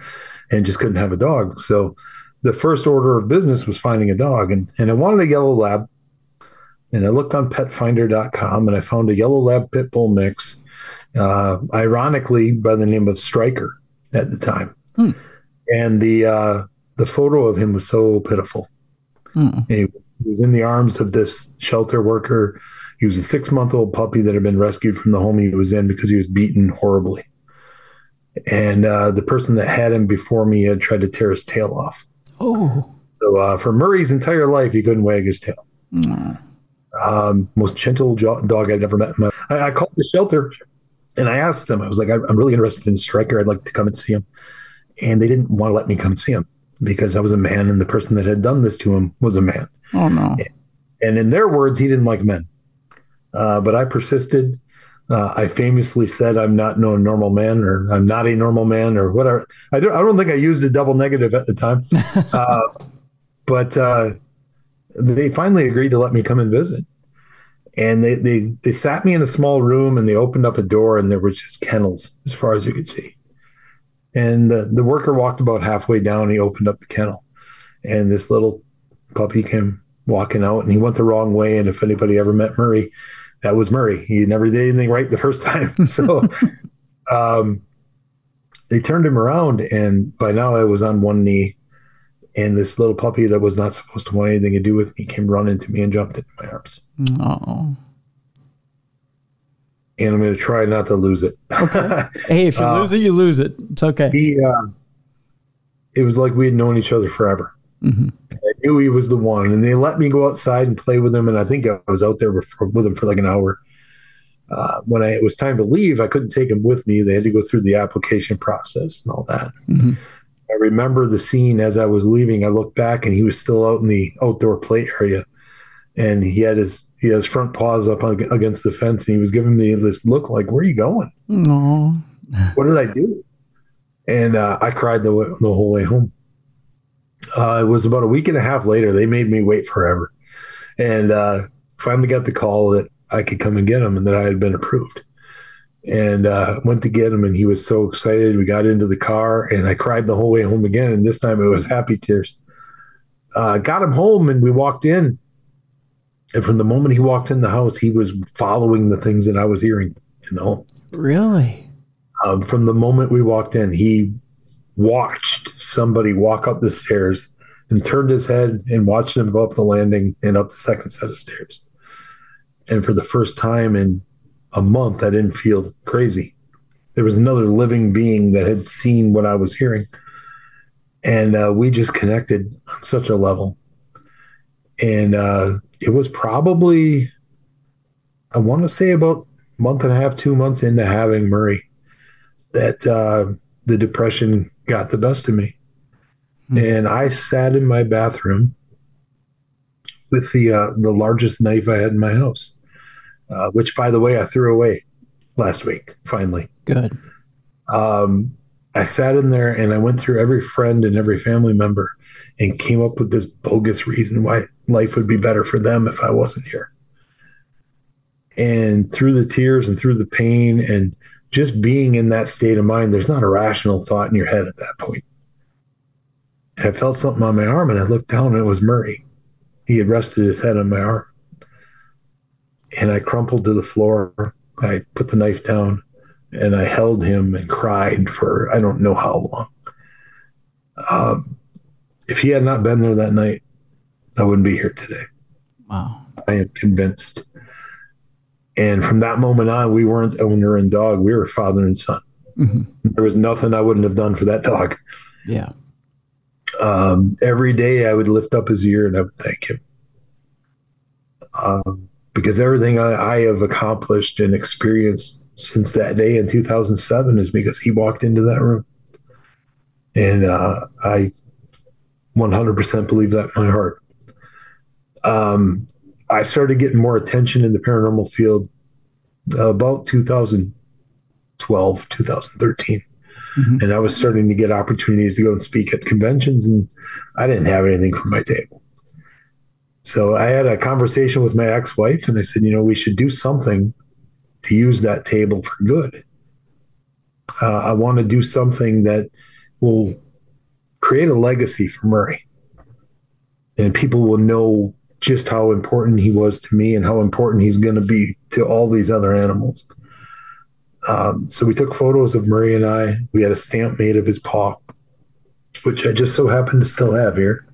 and just couldn't have a dog. So the first order of business was finding a dog. And, and I wanted a yellow lab. And I looked on petfinder.com and I found a yellow lab pit bull mix, uh, ironically, by the name of Striker at the time. Hmm. And the uh, the photo of him was so pitiful. Hmm. He, he was in the arms of this shelter worker. He was a six month old puppy that had been rescued from the home he was in because he was beaten horribly. And uh, the person that had him before me had tried to tear his tail off. Oh. So uh, for Murray's entire life, he couldn't wag his tail. Mm. Um, most gentle dog I'd ever met. My, I, I, called the shelter and I asked them, I was like, I'm really interested in Striker. I'd like to come and see him. And they didn't want to let me come and see him because I was a man and the person that had done this to him was a man. Oh, no. And in their words, he didn't like men. Uh, but I persisted. Uh, I famously said, I'm not no normal man or I'm not a normal man or whatever. I don't, I don't think I used a double negative at the time. uh, but uh, they finally agreed to let me come and visit. And they, they they sat me in a small room and they opened up a door and there was just kennels as far as you could see. And the, the worker walked about halfway down and he opened up the kennel. And this little puppy came walking out and he went the wrong way. And if anybody ever met murray that was murray. He never did anything right the first time. So um, they turned him around and by now i was on one knee and this little puppy that was not supposed to want anything to do with me came running to me and jumped into my arms. Oh. And I'm going to try not to lose it. Okay. hey, if you uh, lose it, you lose it. It's okay. He, uh, it was like we had known each other forever. Mm-hmm. I knew he was the one, and they let me go outside and play with him. And I think I was out there with, with him for like an hour. Uh, when I, it was time to leave, I couldn't take him with me. They had to go through the application process and all that. Mm-hmm. I remember the scene as I was leaving. I looked back and he was still out in the outdoor play area, and he had his he has front paws up against the fence, and he was giving me this look like, "Where are you going? What did I do?" And uh, I cried the the whole way home. Uh, it was about a week and a half later. They made me wait forever, and uh, finally got the call that I could come and get him, and that I had been approved and uh, went to get him and he was so excited. We got into the car and i cried the whole way home again and this time it was happy tears. Uh, got him home and we walked in. And from the moment he walked in the house he was following the things that i was hearing in the home. Really? Um, from the moment we walked in he watched somebody walk up the stairs and turned his head and watched him go up the landing and up the second set of stairs. And for the first time in a month, I didn't feel crazy. There was another living being that had seen what I was hearing. And uh, we just connected on such a level. And uh, it was probably, I want to say about a month and a half, two months into having Murray, that uh, the depression got the best of me. Hmm. And I sat in my bathroom with the uh, the largest knife I had in my house uh, which, by the way, I threw away last week. Finally, good. Um, I sat in there and I went through every friend and every family member and came up with this bogus reason why life would be better for them if I wasn't here. And through the tears and through the pain and just being in that state of mind, there's not a rational thought in your head at that point. And I felt something on my arm, and I looked down, and it was Murray. He had rested his head on my arm. And I crumpled to the floor. I put the knife down, and I held him and cried for I don't know how long. Um, if he had not been there that night, I wouldn't be here today. Wow. I am convinced. And from that moment on, we weren't owner and dog. We were father and son. Mm-hmm. There was nothing I wouldn't have done for that dog. Yeah. Um, every day I would lift up his ear and I would thank him. Um, because everything I, I have accomplished and experienced since that day in 2007 is because he walked into that room. And uh, I 100% believe that in my heart. Um, I started getting more attention in the paranormal field about 2012, 2013. Mm-hmm. And I was starting to get opportunities to go and speak at conventions, and I didn't have anything for my table. So I had a conversation with my ex wife, and I said, you know, we should do something to use that table for good. Uh, I want to do something that will create a legacy for Murray. And people will know just how important he was to me and how important he's going to be to all these other animals. Um, so we took photos of Murray and I. We had a stamp made of his paw, which I just so happen to still have here.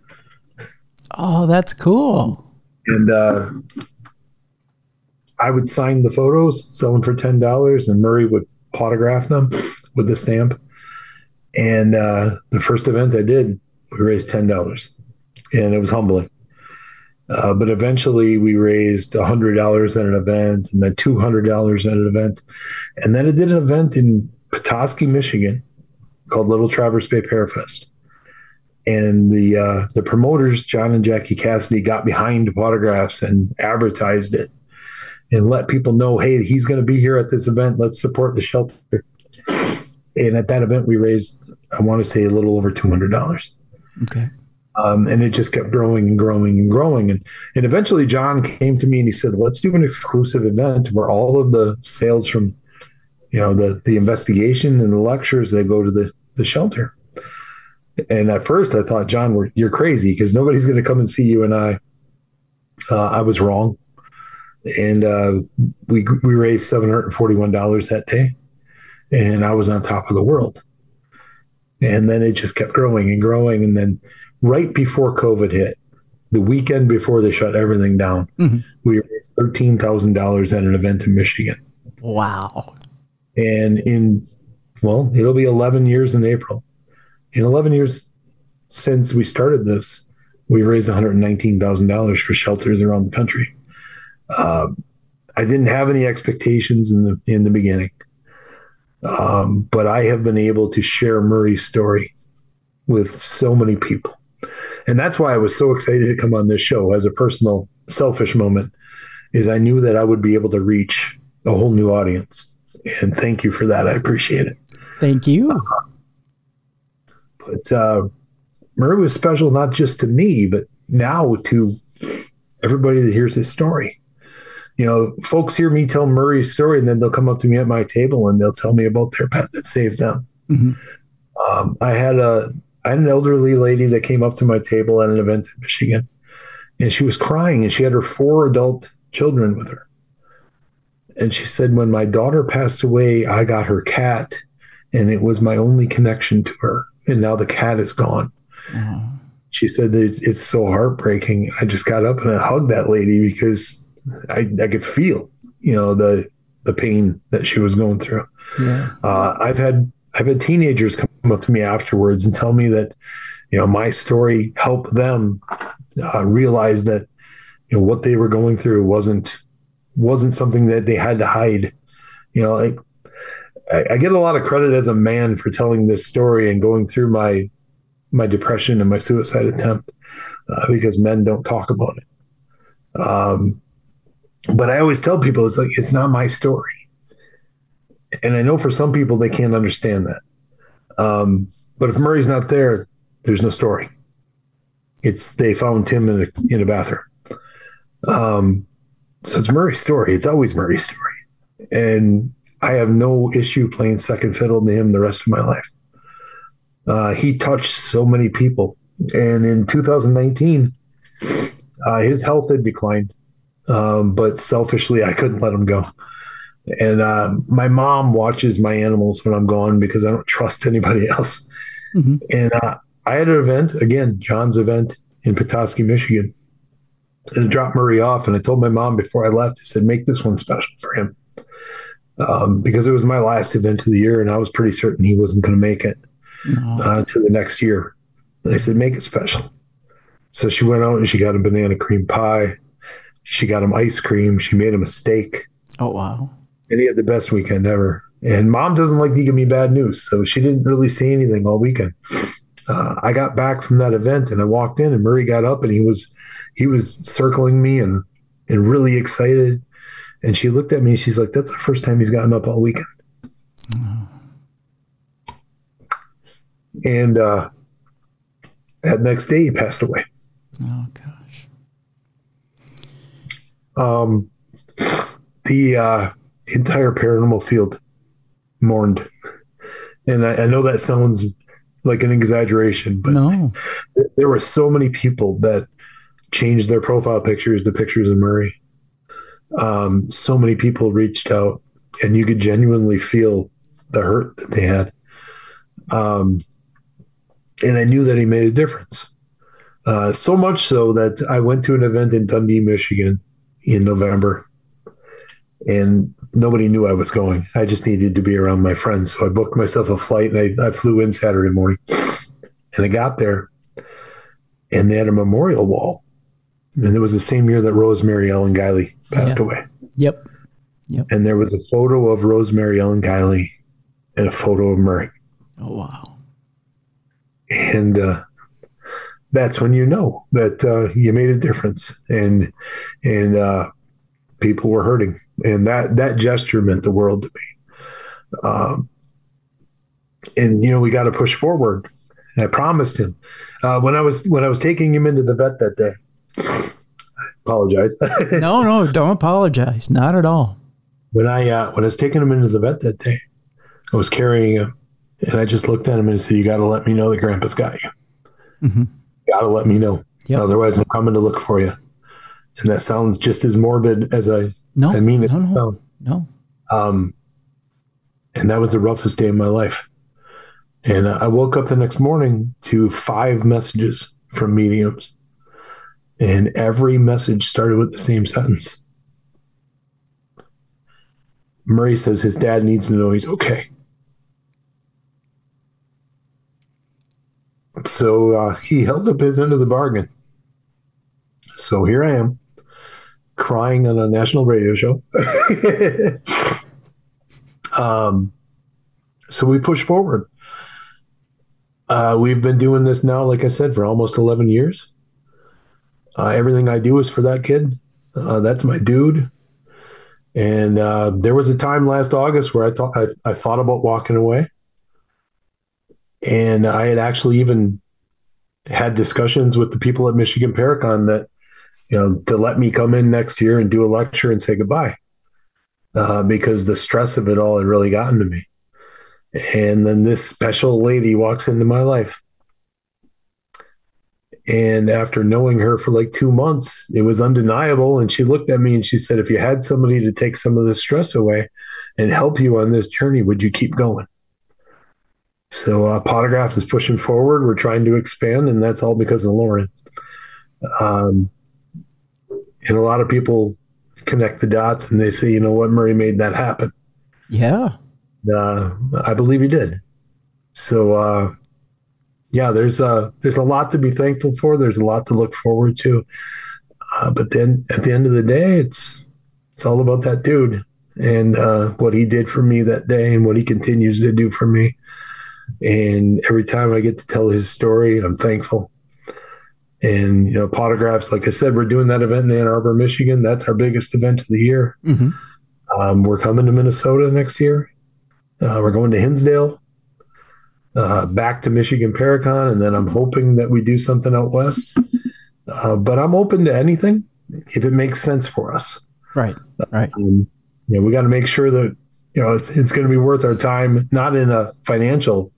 Oh, that's cool. And uh, I would sign the photos, sell them for ten dollars, and Murray would autograph them with the stamp. And uh, the first event I did, we raised ten dollars, and it was humbling. Uh, but eventually, we raised hundred dollars at an event, and then two hundred dollars at an event, and then I did an event in Petoskey, Michigan, called Little Traverse Bay Parafest. And the uh, the promoters, John and Jackie Cassidy, got behind autographs and advertised it, and let people know, hey, he's going to be here at this event. Let's support the shelter. And at that event, we raised I want to say a little over two hundred dollars. Okay. Um, and it just kept growing and growing and growing. And, and eventually John came to me and he said, let's do an exclusive event where all of the sales from, you know, the, the investigation and the lectures, they go to the, the shelter. And at first I thought, John, you're crazy because nobody's going to come and see you. And I, uh, I was wrong. And uh, we, we raised $741 that day. And I was on top of the world. And then it just kept growing and growing. And then right before COVID hit, the weekend before they shut everything down, mm-hmm. we raised thirteen thousand dollars at an event in Michigan. Wow! And in well, it'll be eleven years in April. In eleven years since we started this, we raised one hundred nineteen thousand dollars for shelters around the country. Uh, I didn't have any expectations in the in the beginning. Um, but I have been able to share Murray's story with so many people. And that's why I was so excited to come on this show as a personal selfish moment is I knew that I would be able to reach a whole new audience. And thank you for that. I appreciate it. Thank you. Uh, but uh, Murray was special not just to me, but now to everybody that hears his story you know, folks hear me tell Murray's story and then they'll come up to me at my table and they'll tell me about their pet that saved them. Mm-hmm. Um, I had a I had an elderly lady that came up to my table at an event in Michigan and she was crying and she had her four adult children with her. And she said, When my daughter passed away, I got her cat and it was my only connection to her. And now the cat is gone. Mm-hmm. She said it's, it's so heartbreaking. I just got up and I hugged that lady because I, I could feel, you know, the the pain that she was going through. Yeah. Uh, I've had I've had teenagers come up to me afterwards and tell me that, you know, my story helped them uh, realize that, you know, what they were going through wasn't wasn't something that they had to hide. You know, like I, I get a lot of credit as a man for telling this story and going through my my depression and my suicide attempt uh, because men don't talk about it. Um, but I always tell people it's like it's not my story, and I know for some people they can't understand that. Um, but if Murray's not there, there's no story. It's they found Tim in a in a bathroom. Um, so it's Murray's story. It's always Murray's story, and I have no issue playing second fiddle to him the rest of my life. Uh, he touched so many people And in 2019, uh, his health had declined, um, but selfishly, I couldn't let him go. And uh, my mom watches my animals when I'm gone because I don't trust anybody else. Mm-hmm. And uh, I had an event again, John's event in Petoskey, Michigan, and I dropped Murray off. And I told my mom before I left, I said, make this one special for him um, because it was my last event of the year, and I was pretty certain he wasn't going to make it no. uh, to the next year. And I said, make it special. So she went out and she got him banana cream pie. She got him ice cream. She made him a steak. Oh wow! And he had the best weekend ever. And mom doesn't like to give me bad news, so she didn't really say anything all weekend. Uh, I got back from that event and I walked in and Murray got up and he was he was circling me and and really excited. And she looked at me and she's like, "That's the first time he's gotten up all weekend." And uh, that next day, he passed away. Oh gosh. Um, the uh, entire paranormal field mourned, and I, I know that sounds like an exaggeration, but no. there were so many people that changed their profile pictures to pictures of Murray. Um, so many people reached out, and you could genuinely feel the hurt that they had. Um, and I knew that he made a difference. Uh, so much so that I went to an event in Dundee, Michigan in November, and nobody knew I was going. I just needed to be around my friends. So I booked myself a flight and I, I flew in Saturday morning. And I got there, and they had a memorial wall. And it was the same year that Rosemary Ellen Guiley passed away. Yep. Yep. And there was a photo of Rosemary Ellen Guiley and a photo of Murray. Oh, wow and uh, that's when you know that uh, you made a difference, and and uh, people were hurting, and that that gesture meant the world to me. Um, and you know we got to push forward. And I promised him uh, when I was when I was taking him into the vet that day. Apologize. no, no, don't apologize. Not at all. When I uh, when I was taking him into the vet that day, I was carrying him and I just looked at him and said, You got to let me know that Grandpa's got you. Mm-hmm. Got to let me know. Yep. Otherwise, I'm coming to look for you. And that sounds just as morbid as I, no, I mean it. No, no, no. Um, and that was the roughest day of my life. And I woke up the next morning to five messages from mediums. And every message started with the same sentence. Murray says his dad needs to know he's okay. So uh, he held up his end of the bargain. So here I am, crying on a national radio show. um, so we push forward. Uh, we've been doing this now, like I said, for almost 11 years. Uh, everything I do is for that kid. Uh, that's my dude. And uh, there was a time last August where I thought I, I thought about walking away. And I had actually even had discussions with the people at Michigan Paracon that, you know, to let me come in next year and do a lecture and say goodbye. Uh, because the stress of it all had really gotten to me. And then this special lady walks into my life. And after knowing her for like two months, it was undeniable. And she looked at me and she said, If you had somebody to take some of the stress away and help you on this journey, would you keep going? So uh, Pawtographs is pushing forward. We're trying to expand, and that's all because of Lauren. Um, and a lot of people connect the dots and they say, you know what, Murray made that happen. Yeah. Uh, I believe he did. So, uh, yeah, there's a there's a lot to be thankful for. There's a lot to look forward to. Uh, but then at the end of the day, it's it's all about that dude and uh, what he did for me that day and what he continues to do for me. And every time I get to tell his story, I'm thankful. And, you know, Pawtographs, like I said, we're doing that event in Ann Arbor, Michigan. That's our biggest event of the year. Mm-hmm. Um, we're coming to Minnesota next year. Uh, we're going to Hinsdale, uh, back to Michigan Paracon, and then I'm hoping that we do something out west. Uh, but I'm open to anything if it makes sense for us. Right. Right. Um, you know, we got to make sure that you know it's, it's going to be worth our time, not in a financial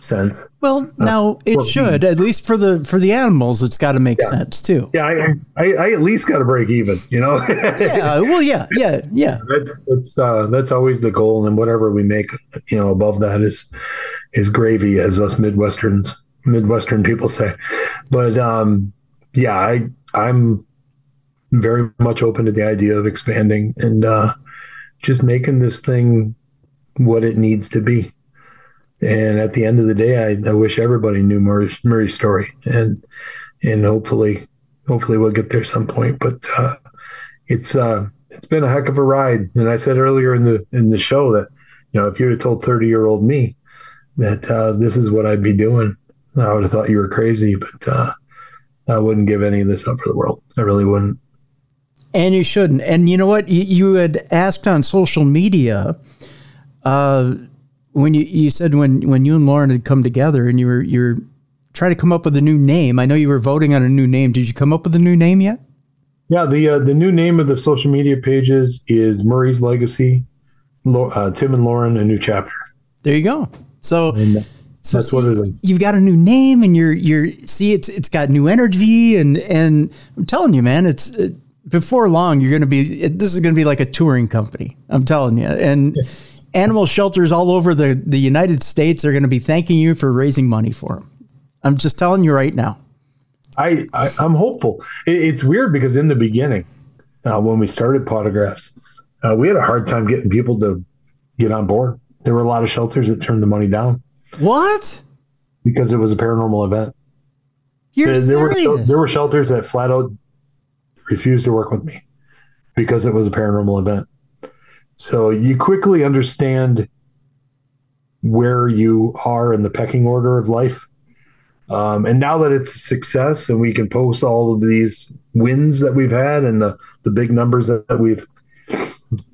sense. Well, now it well, should at least for the for the animals. It's got to make sense too. Yeah, I, I, I at least got to break even. You know. yeah. Well, yeah, yeah, yeah. That's that's uh, that's always the goal, and whatever we make, you know, above that is is gravy, as us Midwesterns Midwestern people say. But um, yeah, I I'm very much open to the idea of expanding and uh, just making this thing what it needs to be. And at the end of the day, I, I wish everybody knew Murray's, Murray's story, and and hopefully, hopefully we'll get there some point. But uh, it's uh, it's been a heck of a ride. And I said earlier in the in the show that you know if you'd have told thirty year old me that uh, this is what I'd be doing, I would have thought you were crazy. But uh, I wouldn't give any of this up for the world. I really wouldn't. And you shouldn't. And you know what? You, you had asked on social media. Uh, when you, you said when, when you and Lauren had come together and you were you're trying to come up with a new name. I know you were voting on a new name. Did you come up with a new name yet? Yeah, the uh, the new name of the social media pages is Murray's Legacy. Uh, Tim and Lauren, a new chapter. There you go. So, and so that's what it is. You've got a new name, and you're you're see it's it's got new energy, and and I'm telling you, man, it's it, before long you're going to be. It, this is going to be like a touring company. I'm telling you, and. Yeah animal shelters all over the, the United States are going to be thanking you for raising money for them. I'm just telling you right now. I, I am hopeful. It, it's weird because in the beginning, uh, when we started Pawtographs, uh, we had a hard time getting people to get on board. There were a lot of shelters that turned the money down. What? Because it was a paranormal event. You're there, there were there were shelters that flat out refused to work with me because it was a paranormal event. So you quickly understand where you are in the pecking order of life. Um, and now that it's a success and we can post all of these wins that we've had and the, the big numbers that, that we've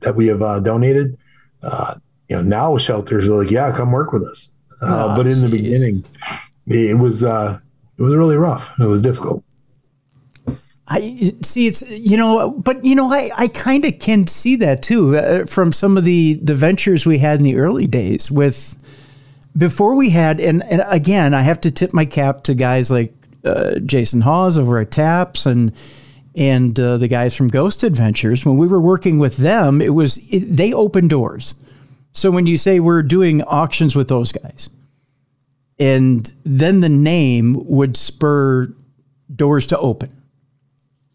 that we have uh, donated, uh, you know, now shelters are like, yeah, come work with us. Uh, oh, but in geez. the beginning, it was uh, it was really rough. It was difficult. I see it's you know, but you know, I, I kind of can see that too uh, from some of the the ventures we had in the early days with before we had and, and again I have to tip my cap to guys like uh, Jason Hawes over at Taps and and uh, the guys from Ghost Adventures when we were working with them it was it, they opened doors. So when you say we're doing auctions with those guys and then the name would spur doors to open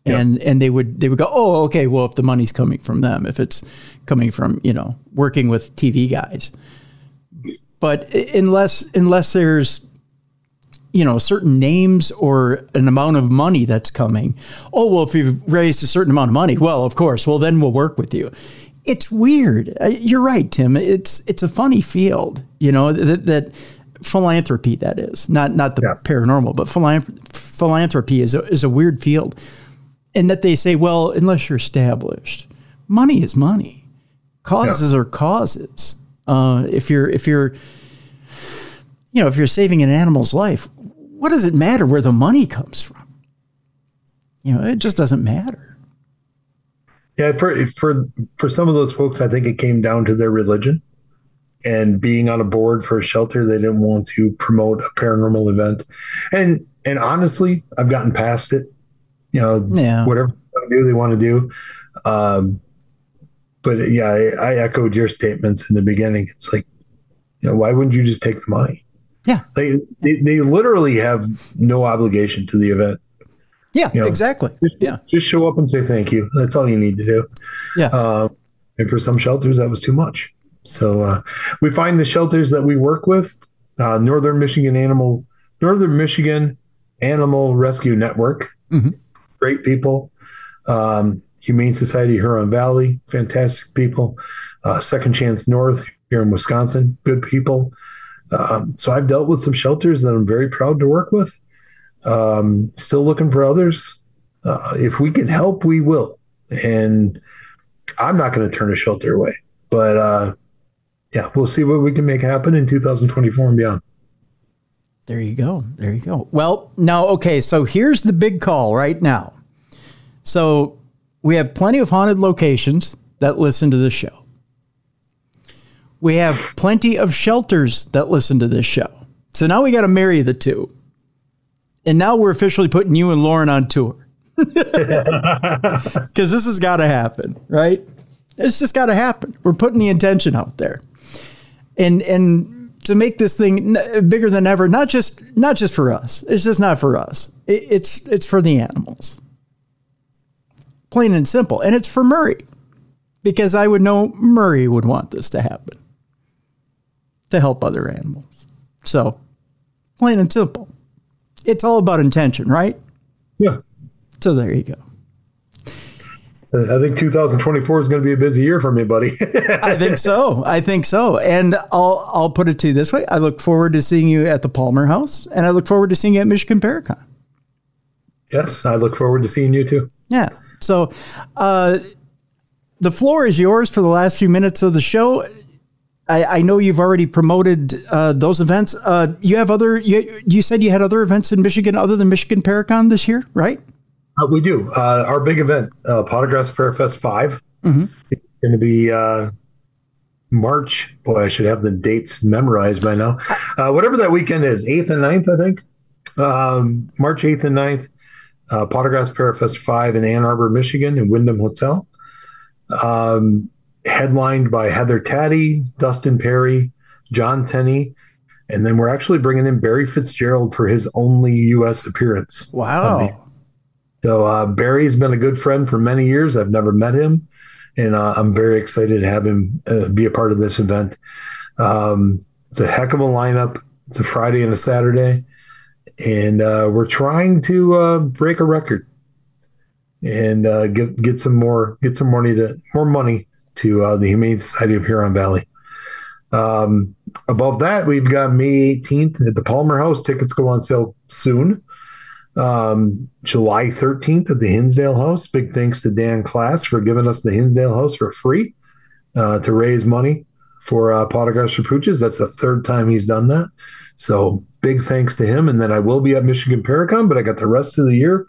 and and they would they would go oh okay well if the money's coming from them if it's coming from you know working with TV guys. But unless unless there's you know certain names or an amount of money that's coming oh well if you've raised a certain amount of money well of course well then we'll work with you. It's weird. Uh, you're right tim. It's it's a funny field you know that, that philanthropy that is. Not not the yeah. paranormal but philanthropy is a, is a weird field and that they say, well, unless you're established, money is money. Causes yeah. are causes. Uh, if you're if you're you know if you're saving an animal's life, what does it matter where the money comes from? You know, it just doesn't matter. Yeah, for for for some of those folks, I think it came down to their religion and being on a board for a shelter. They didn't want to promote a paranormal event, and and honestly, I've gotten past it you know, yeah. whatever they do, they want to do. Um, but yeah, I, I, echoed your statements in the beginning. It's like, you know, why wouldn't you just take the money? Yeah. They, they, they literally have no obligation to the event. Yeah, you know, exactly. Just, yeah. Just show up and say thank you. That's all you need to do. Yeah. Uh, and for some shelters, that was too much. So uh, we find the shelters that we work with, uh, Northern Michigan Animal, Northern Michigan Animal Rescue Network. Mm-hmm great people. Um, Humane Society Huron Valley, fantastic people. Uh, Second Chance North here in Wisconsin, good people. Um, so I've dealt with some shelters that I'm very proud to work with. Um, still looking for others. Uh, if we can help, we will. And I'm not going to turn a shelter away. But uh, yeah, we'll see what we can make happen in 2024 and beyond. There you go. There you go. Well, now, okay, so here's the big call right now. So we have plenty of haunted locations that listen to this show. We have plenty of shelters that listen to this show. So now we got to marry the two. And now we're officially putting you and Lauren on tour. Because this has got to happen, right? It's just got to happen. We're putting the intention out there. And, and, to make this thing bigger than ever, not just not just for us. It's just not for us. It's it's for the animals. Plain and simple, and it's for Murray, because I would know Murray would want this to happen to help other animals. So, plain and simple. It's all about intention, right? Yeah. So there you go. I think 2024 is going to be a busy year for me, buddy. I think so. I think so. And I'll I'll put it to you this way: I look forward to seeing you at the Palmer House, and I look forward to seeing you at Michigan Paracon. Yes, I look forward to seeing you too. Yeah. So, uh, the floor is yours for the last few minutes of the show. I, I know you've already promoted uh, those events. Uh, you have other. You, you said you had other events in Michigan other than Michigan Paracon this year, right? Uh, we do. Uh, our big event, uh, Pawtographs Parafest 5, mm-hmm. it's going to be uh, March. Boy, I should have the dates memorized by now. Uh, whatever that weekend is, 8th and 9th, I think. Um, March 8th and 9th, uh, Pawtographs Parafest 5 in Ann Arbor, Michigan, in Wyndham Hotel. Um, headlined by Heather Taddy, Dustin Perry, John Tenney, and then we're actually bringing in Barry Fitzgerald for his only U.S. appearance. Wow. So uh, Barry's been a good friend for many years. I've never met him, and uh, I'm very excited to have him uh, be a part of this event. Um, it's a heck of a lineup. It's a Friday and a Saturday, and uh, we're trying to uh, break a record and uh, get get some more get some money to more money to the Humane Society of Huron Valley. Um, above that, we've got May 18th at the Palmer House. Tickets go on sale soon um, July 13th at the Hinsdale House. Big thanks to Dan Class for giving us the Hinsdale House for free uh, to raise money for uh, Pawtographs for Pooches. That's the third time he's done that. So big thanks to him. And then I will be at Michigan Paracon, but I got the rest of the year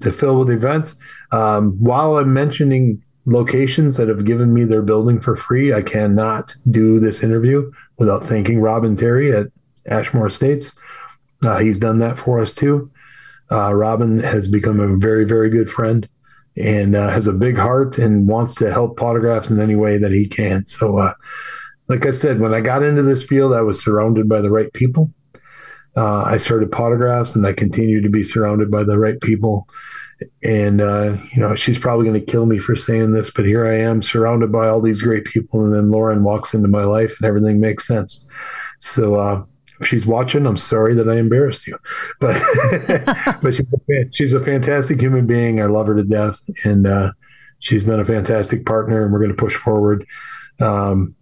to fill with events. Um, while I'm mentioning locations that have given me their building for free, I cannot do this interview without thanking Robin Terry at Ashmore Estates. Uh, he's done that for us too. Uh, Robin has become a very, very good friend and uh, has a big heart and wants to help Pawtographs in any way that he can. So, uh, like I said, when I got into this field, I was surrounded by the right people. Uh, I started Pawtographs and I continue to be surrounded by the right people. And, uh, you know, she's probably going to kill me for saying this, but here I am surrounded by all these great people. And then Lauren walks into my life and everything makes sense. So, uh, if she's watching, I'm sorry that I embarrassed you, but but she's a, she's a fantastic human being. I love her to death, and uh, she's been a fantastic partner. And we're going to push forward um,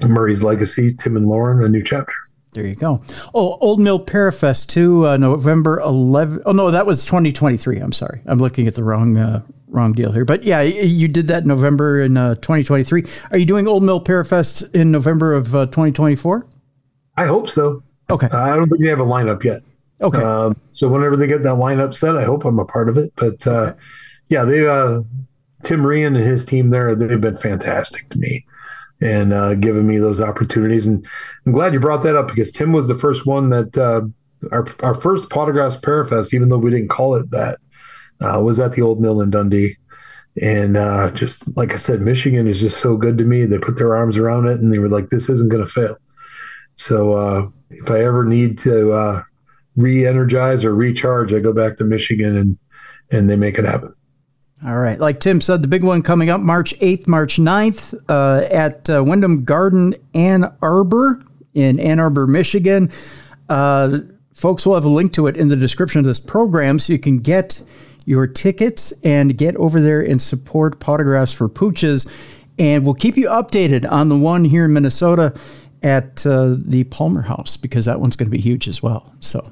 Murray's legacy. Tim and Lauren, a new chapter. There you go. Oh, Old Mill Parafest too, uh, November 11. Oh no, that was 2023. I'm sorry, I'm looking at the wrong uh, wrong deal here. But yeah, you did that November in uh, 2023. Are you doing Old Mill Parafest in November of 2024? Uh, I hope so. Okay. Uh, I don't think they have a lineup yet. Okay. Um, so whenever they get that lineup set, I hope I'm a part of it. But uh, okay. yeah, they uh, Tim Ryan and his team there, they've been fantastic to me and uh, giving me those opportunities. And I'm glad you brought that up because Tim was the first one that uh, our our first Pawtographs Parafest, even though we didn't call it that, uh, was at the old mill in Dundee. And uh, just like I said, Michigan is just so good to me. They put their arms around it and they were like, "This isn't going to fail." So uh, if I ever need to uh, re-energize or recharge, I go back to Michigan and and they make it happen. All right. Like Tim said, the big one coming up March 8th, March 9th uh, at uh, Wyndham Garden, Ann Arbor in Ann Arbor, Michigan. Uh, folks will have a link to it in the description of this program so you can get your tickets and get over there and support Pawtographs for Pooches. And we'll keep you updated on the one here in Minnesota at uh, the Palmer House because that one's going to be huge as well. So,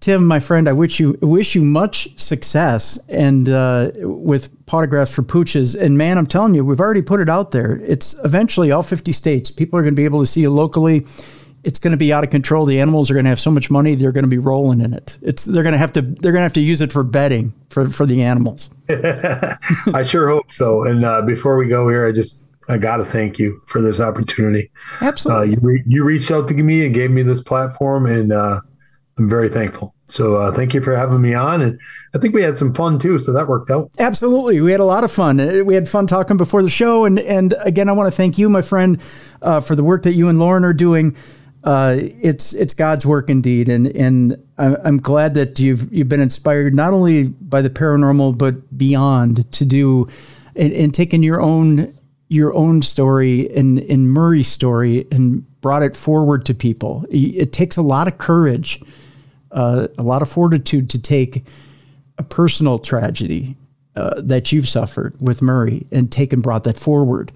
Tim, my friend, I wish you wish you much success and uh, with Pawtographs for Pooches. And man, I'm telling you, we've already put it out there. It's eventually all 50 states. People are going to be able to see you locally. It's going to be out of control. The animals are going to have so much money; they're going to be rolling in it. It's they're going to have to they're going to have to use it for bedding for for the animals. I sure hope so. And uh, before we go here, I just I got to thank you for this opportunity. Absolutely. Uh, you, re- you reached out to me and gave me this platform, and uh, I'm very thankful. So uh, thank you for having me on, and I think we had some fun too. So that worked out. Absolutely, we had a lot of fun. Uh, we had fun talking before the show, and and again, I want to thank you, my friend, uh, for the work that you and Lauren are doing. Uh, it's it's God's work indeed, and and I'm glad that you've you've been inspired not only by the paranormal but beyond to do and, and taking your own your own story and in Murray's story and brought it forward to people. It takes a lot of courage uh, a lot of fortitude to take a personal tragedy uh, that you've suffered with Murray and take and brought that forward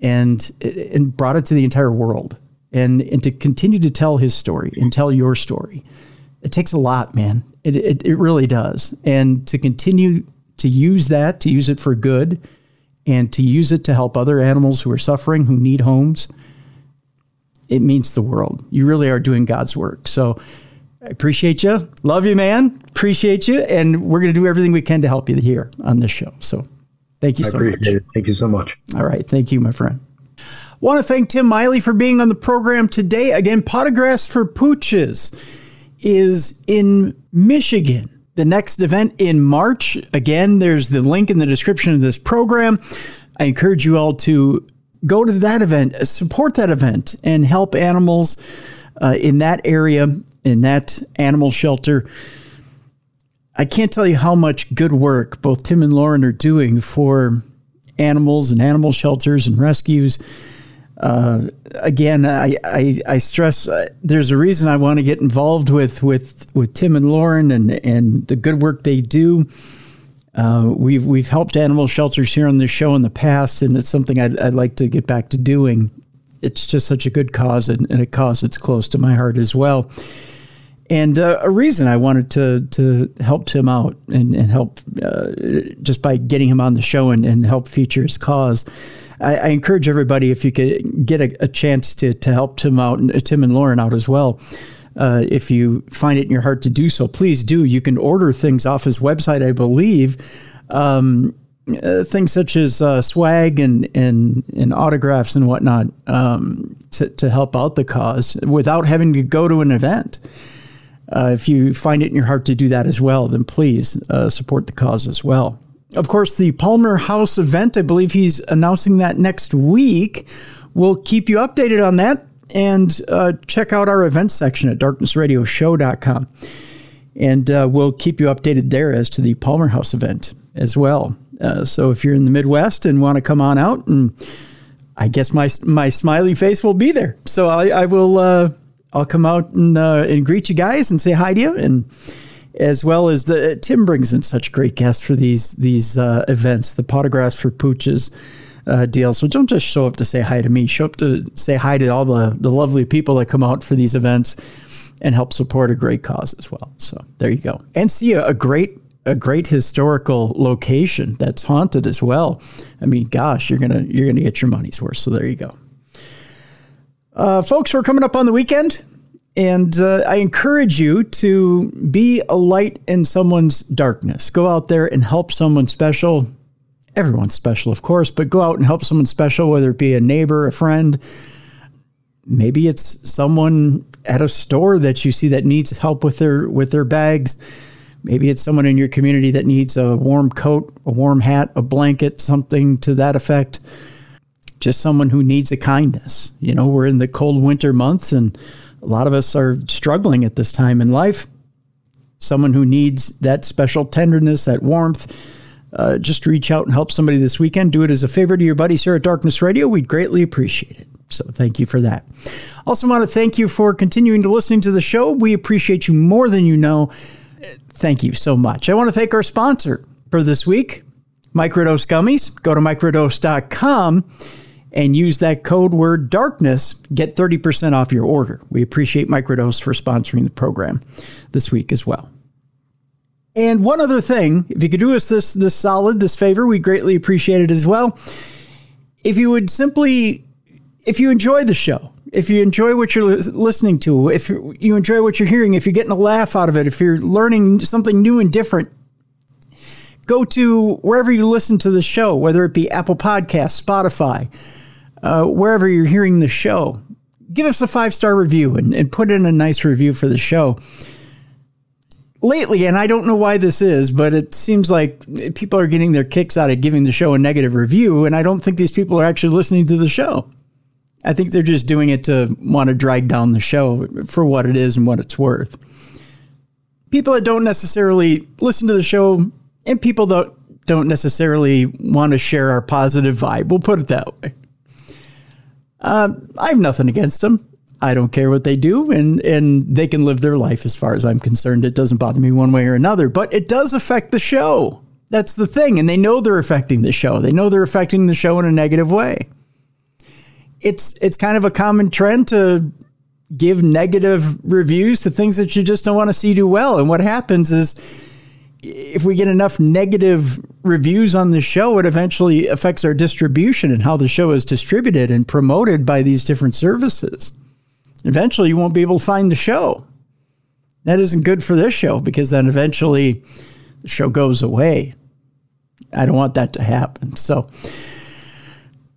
and and brought it to the entire world and and to continue to tell his story and tell your story. It takes a lot, man. It, it, it really does. And to continue to use that, to use it for good, and to use it to help other animals who are suffering, who need homes, it means the world. You really are doing God's work. So I appreciate you. Love you, man. Appreciate you. And we're going to do everything we can to help you here on this show. So thank you I so appreciate much. It. Thank you so much. All right. Thank you, my friend. Want to thank Tim Maile for being on the program today. Again, Pawtographs for Pooches is in Michigan. The next event in March. Again, there's the link in the description of this program. I encourage you all to go to that event, support that event, and help animals uh, in that area in that animal shelter. I can't tell you how much good work both Tim and Lauren are doing for animals and animal shelters and rescues. Uh, again, I, I, I stress uh, there's a reason I want to get involved with, with, with Tim and Lauren and, and the good work they do. Uh, we've we've helped animal shelters here on the show in the past, and it's something I'd, I'd like to get back to doing. It's just such a good cause, and, and a cause that's close to my heart as well and uh, a reason I wanted to to help Tim out and, and help uh, just by getting him on the show and, and help feature his cause. I, I encourage everybody if you could get a, a, chance to to help Tim out and Tim and Lauren out as well. Uh, if you find it in your heart to do so, please do. You can order things off his website, I believe. Um, uh, things such as uh, swag and, and and autographs and whatnot um, to, to help out the cause without having to go to an event. Uh, if you find it in your heart to do that as well, then please uh, support the cause as well. Of course, the Palmer House event, I believe he's announcing that next week. We'll keep you updated on that and uh, check out our events section at darknessradioshow.com. And uh, we'll keep you updated there as to the Palmer House event as well. Uh, so if you're in the Midwest and want to come on out, and I guess my my smiley face will be there. So I, I will uh, I'll come out and uh, and greet you guys and say hi to you, and as well as the Tim brings in such great guests for these these uh, events, the Pawtographs for Pooches uh, deal. So don't just show up to say hi to me. Show up to say hi to all the the lovely people that come out for these events and help support a great cause as well. So there you go, and see a, a great a great historical location that's haunted as well. I mean, gosh, you're gonna you're gonna get your money's worth. So there you go. Uh, folks, we're coming up on the weekend, and uh, I encourage you to be a light in someone's darkness. Go out there and help someone special. Everyone's special, of course, but go out and help someone special, whether it be a neighbor, a friend. Maybe it's someone at a store that you see that needs help with their with their bags. Maybe it's someone in your community that needs a warm coat, a warm hat, a blanket, something to that effect just someone who needs a kindness. You know, we're in the cold winter months and a lot of us are struggling at this time in life. Someone who needs that special tenderness, that warmth. Uh, just reach out and help somebody this weekend. Do it as a favor to your buddies here at Darkness Radio. We'd greatly appreciate it. So thank you for that. Also, want to thank you for continuing to listening to the show. We appreciate you more than you know. Thank you so much. I want to thank our sponsor for this week, Microdose Gummies. Go to microdose.com and use that code word darkness, get 30% off your order. We appreciate Microdose for sponsoring the program this week as well. And one other thing, if you could do us this this solid, this favor, we greatly appreciate it as well. If you would simply if you enjoy the show, if you enjoy what you're listening to, if you enjoy what you're hearing, if you're getting a laugh out of it, if you're learning something new and different, go to wherever you listen to the show, whether it be Apple Podcasts, Spotify, uh, wherever you're hearing the show. Give us a five star review and, and put in a nice review for the show. Lately, and I don't know why this is, but it seems like people are getting their kicks out of giving the show a negative review, and I don't think these people are actually listening to the show. I think they're just doing it to want to drag down the show for what it is and what it's worth. People that don't necessarily listen to the show and people that don't necessarily want to share our positive vibe, we'll put it that way. Uh, I have nothing against them. I don't care what they do, and and they can live their life as far as I'm concerned. It doesn't bother me one way or another, but it does affect the show. That's the thing, and they know they're affecting the show. They know they're affecting the show in a negative way. It's it's kind of a common trend to give negative reviews to things that you just don't want to see do well. And what happens is if we get enough negative reviews on the show, it eventually affects our distribution and how the show is distributed and promoted by these different services. Eventually, you won't be able to find the show. That isn't good for this show because then eventually the show goes away. I don't want that to happen. So,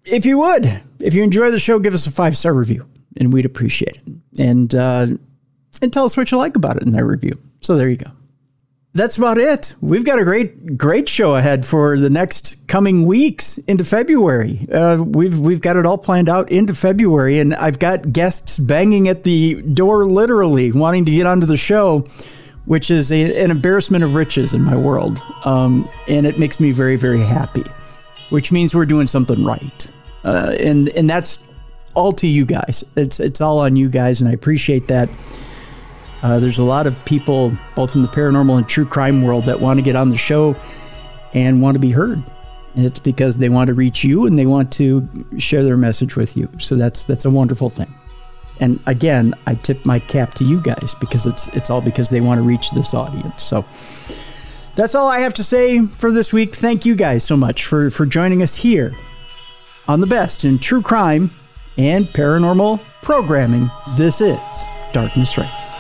if you would, if you enjoy the show, give us a five star review and we'd appreciate it. And, uh, and tell us what you like about it in that review. So, there you go that's about it. We've got a great, great show ahead for the next coming weeks into February. Uh, we've we've got it all planned out into February, and I've got guests banging at the door, literally wanting to get onto the show, which is a, an embarrassment of riches in my world, um, and it makes me very, very happy. Which means we're doing something right, uh, and and that's all to you guys. It's it's all on you guys, and I appreciate that. Uh, there's a lot of people, both in the paranormal and true crime world, that want to get on the show and want to be heard. And it's because they want to reach you and they want to share their message with you. So that's that's a wonderful thing. And again, I tip my cap to you guys because it's it's all because they want to reach this audience. So that's all I have to say for this week. Thank you guys so much for for joining us here on the best in true crime and paranormal programming. This is Darkness Radio.